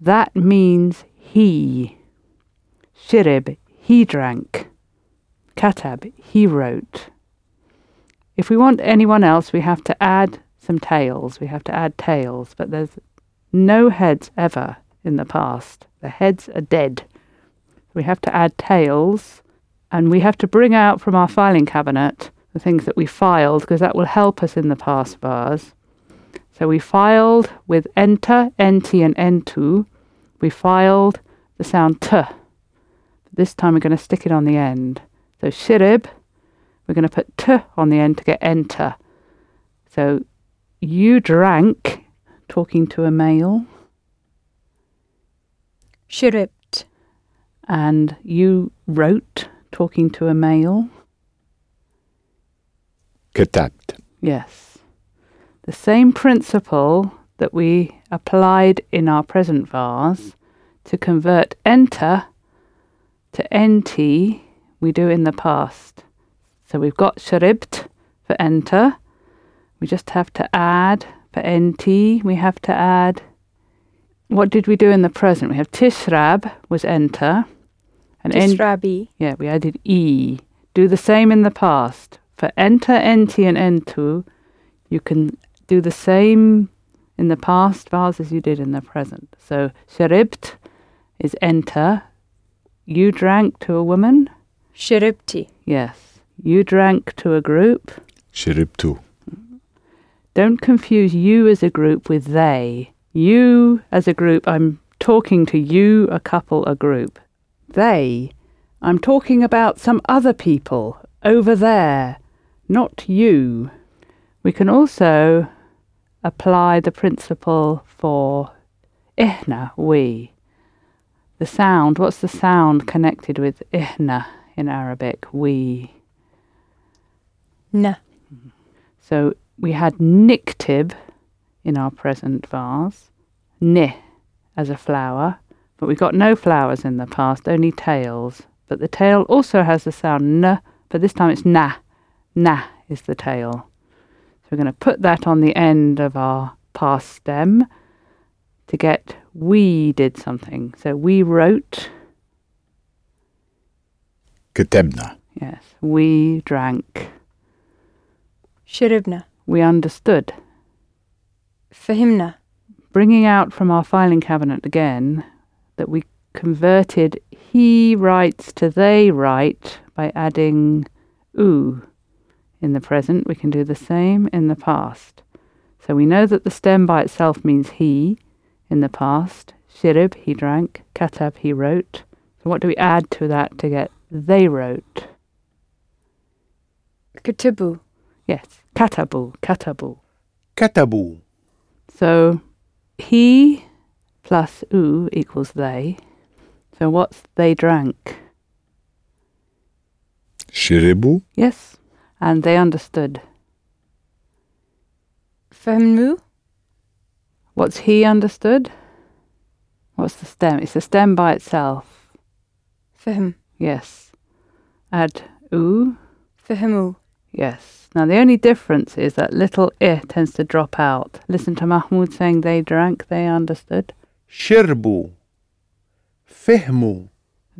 that means he. Shirib, he drank. Katab, he wrote. If we want anyone else, we have to add some tails. We have to add tails, but there's no heads ever in the past. The heads are dead. We have to add tails, and we have to bring out from our filing cabinet the things that we filed because that will help us in the pass bars. So we filed with enter, enti, and entu. We filed the sound t. This time we're going to stick it on the end. So shirib, we're going to put t on the end to get enter. So you drank, talking to a male. Shiribt. And you wrote, talking to a male. Yes. The same principle that we applied in our present vase to convert enter to nt we do in the past. So we've got sharibt for enter. We just have to add for nt, we have to add. What did we do in the present? We have tishrab was enter. And tisrabi. En- yeah, we added e. Do the same in the past for enter enti and entu, you can do the same in the past vowels as you did in the present. So shiribt is enter. You drank to a woman. Shiribti. Yes. You drank to a group. Shiribtu. Don't confuse you as a group with they. You as a group, I'm talking to you, a couple, a group. They, I'm talking about some other people over there not you. We can also apply the principle for ihna, we. The sound, what's the sound connected with ihna in Arabic? We. ن So we had niktib in our present vase, ni as a flower, but we got no flowers in the past, only tails. But the tail also has the sound n, but this time it's na. Na is the tail. So we're going to put that on the end of our past stem to get we did something. So we wrote. Getemna. Yes, we drank. Shiribna. We understood. Fahimna. Bringing out from our filing cabinet again that we converted he writes to they write by adding ooh. In the present, we can do the same in the past. So we know that the stem by itself means he in the past. Shirib, he drank. Katab, he wrote. So what do we add to that to get they wrote? Katabu. Yes, katabu, katabu. Katabu. So he plus u equals they. So what's they drank? Shiribu? Yes and they understood. Femmu? What's he understood? What's the stem? It's a stem by itself. Fehm. Yes. Ad u. Fehmu. Yes. Now the only difference is that little i tends to drop out. Listen to Mahmoud saying they drank, they understood. Shirbu. Fehmu.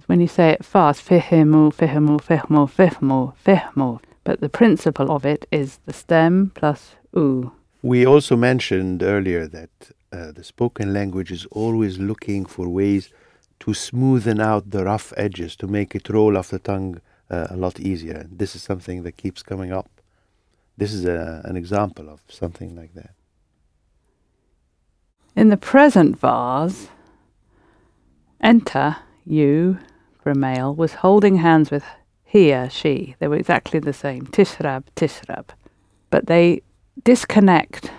When you say it fast, fehmu, fehmu, fehmu, fehmu, fehmu. But the principle of it is the stem plus oo. We also mentioned earlier that uh, the spoken language is always looking for ways to smoothen out the rough edges, to make it roll off the tongue uh, a lot easier. And this is something that keeps coming up. This is a, an example of something like that. In the present vase, enter, you, for a male, was holding hands with he or she. They were exactly the same. Tishrab, tishrab. But they disconnect.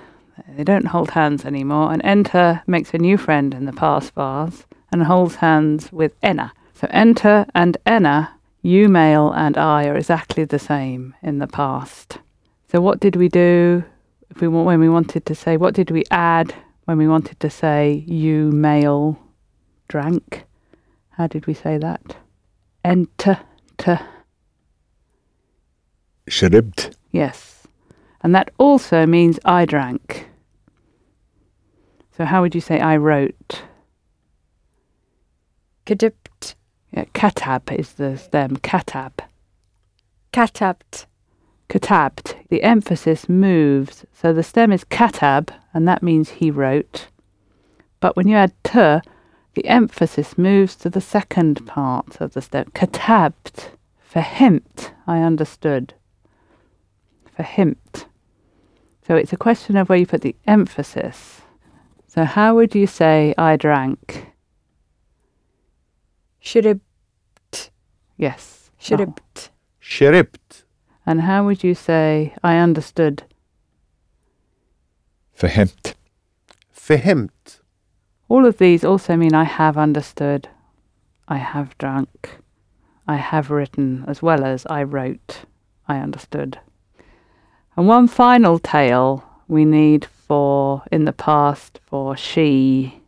They don't hold hands anymore. And enter makes a new friend in the past vase and holds hands with Enna. So enter and Enna, you male and I, are exactly the same in the past. So what did we do if we when we wanted to say what did we add when we wanted to say you male drank? How did we say that? Enter شربت yes. And that also means I drank. So how would you say I wrote? كتبت Yeah, katab is the stem. Katab. كتبت Katabt. The emphasis moves. So the stem is katab, and that means he wrote. But when you add t, the emphasis moves to the second part of the stem. Katabt. Verhimt. I understood. for hint. So it's a question of where you put the emphasis. So how would you say I drank? Shiribt, Yes. Shiribt, Oh. And how would you say I understood? Verhemt. Verhemt. All of these also mean I have understood, I have drunk, I have written, as well as I wrote, I understood. And one final tale we need for in the past for she.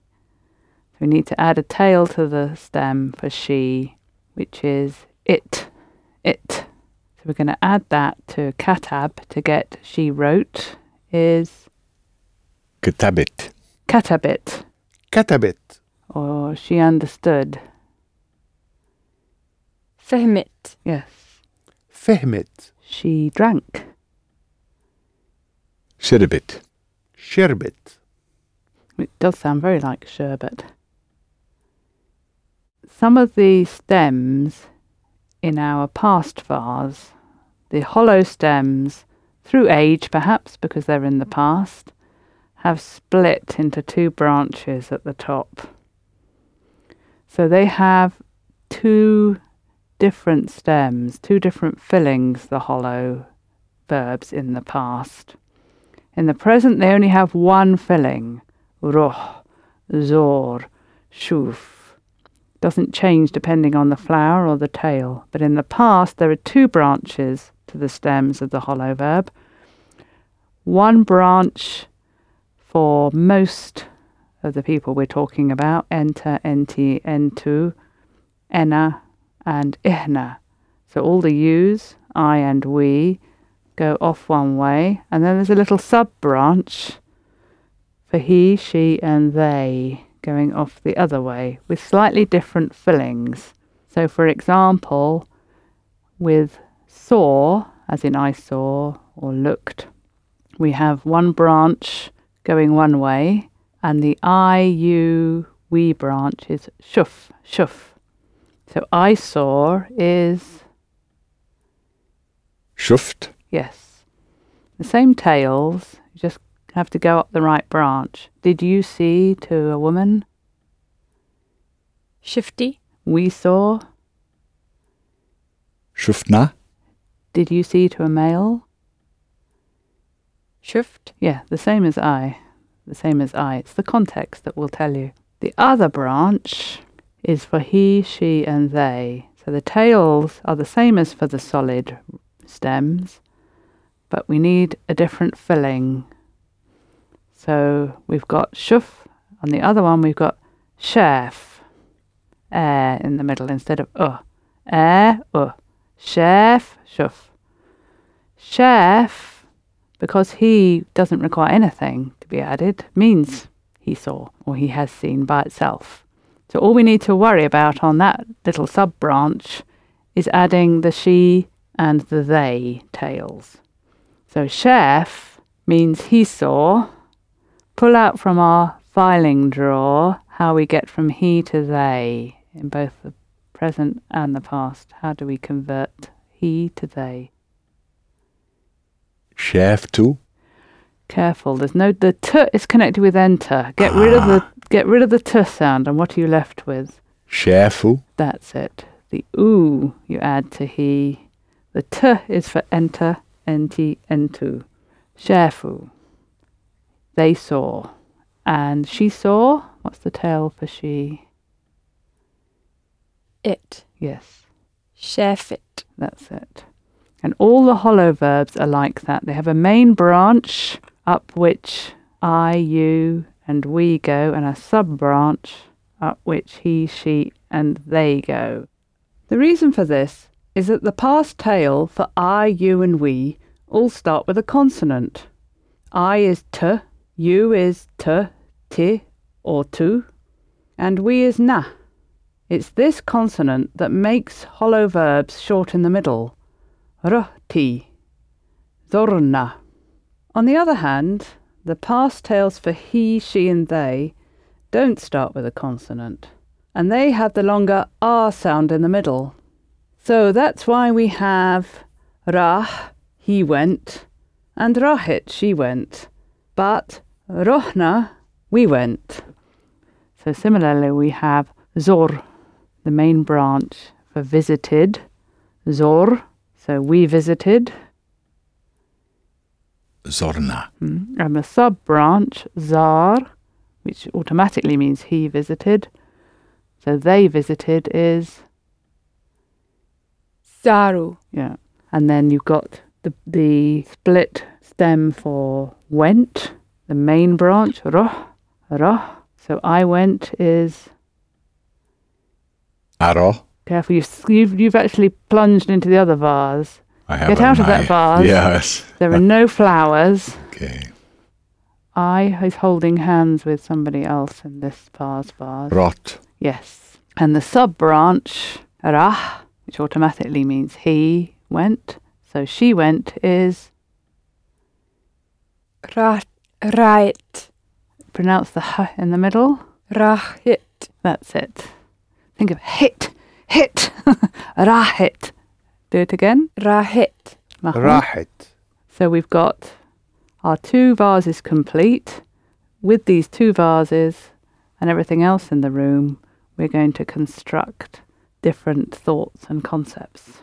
We need to add a tail to the stem for she, which is it. It. So we're going to add that to katab to get she wrote is. Katabit. Katabit. Katabit. Or she understood. Fehmit. Yes. Fehmit. She drank. Sherbet. Sherbet. It does sound very like sherbet. Some of the stems in our past vase, the hollow stems, through age perhaps because they're in the past, have split into two branches at the top. So they have two different stems, two different fillings, the hollow verbs in the past. In the present, they only have one filling, roh, zor, shuf. Doesn't change depending on the flower or the tail, but in the past, there are two branches to the stems of the hollow verb. One branch for most of the people we're talking about enter, enti, entu, enna, and ihna. So all the yous, I and we, go off one way, and then there's a little sub branch for he, she, and they going off the other way with slightly different fillings. So, for example, with saw, as in I saw or looked, we have one branch going one way And the I, you, we branch is shuf, shuf. So I saw is, Schuft. Yes, the same tails, you just have to go up the right branch. Did you see to a woman? Shifty. We saw. Schuftna. Did you see to a male? Shift. Yeah, the same as I. The same as I. It's the context that will tell you. The other branch is for he, she, and they. So the tails are the same as for the solid stems, but we need a different filling. So we've got shuf. On the other one, we've got chef. Air in the middle instead of uh. Air, uh. Chef, shuf. Chef because he doesn't require anything to be added, means he saw or he has seen by itself. So all we need to worry about on that little sub branch is adding the she and the they tails. So chef means he saw. Pull out from our filing drawer how we get from he to they in both the present and the past. How do we convert he to they? Chef to. Careful, there's no the t is connected with enter. Get rid of the ah. get rid of the t sound, and what are you left with? Chefu. That's it. The oo you add to he. The t is for enter, enti, entu. Sharefu. They saw, and she saw. What's the tail for she? It. Yes, Chef it. that's it. And all the hollow verbs are like that. They have a main branch up which I, you, and we go, and a sub branch up which he, she, and they go. The reason for this is that the past tail for I, you, and we all start with a consonant. I is t, you is t, ti, or tu, and we is na. It's this consonant that makes hollow verbs short in the middle. Rti, zorna. On the other hand, the past tails for he, she, and they don't start with a consonant, and they have the longer R sound in the middle. So that's why we have Rah, he went, and Rahit, she went, but Rohna, we went. So similarly, we have Zor, the main branch for visited, Zor, so we visited, Zorna. Mm. And the sub branch, Zar, which automatically means he visited. So they visited is, Zaru. yeah. And then you've got the, the split stem for went, the main branch, roh, roh. So I went is, Aro. careful, you've, you've, you've actually plunged into the other vase. I have Get out of that vase. Yes. There are no flowers. Okay. I is holding hands with somebody else in this vase vase. Rot. Yes. And the sub branch, rah, which automatically means he went. So she went is Ra. Right. pronounce the h in the middle. Rahit. That's it. Think of hit, hit, rahit. Do it again. Rahit. Mahmoud. Rahit. So we've got our two vases complete. With these two vases and everything else in the room, we're going to construct different thoughts and concepts.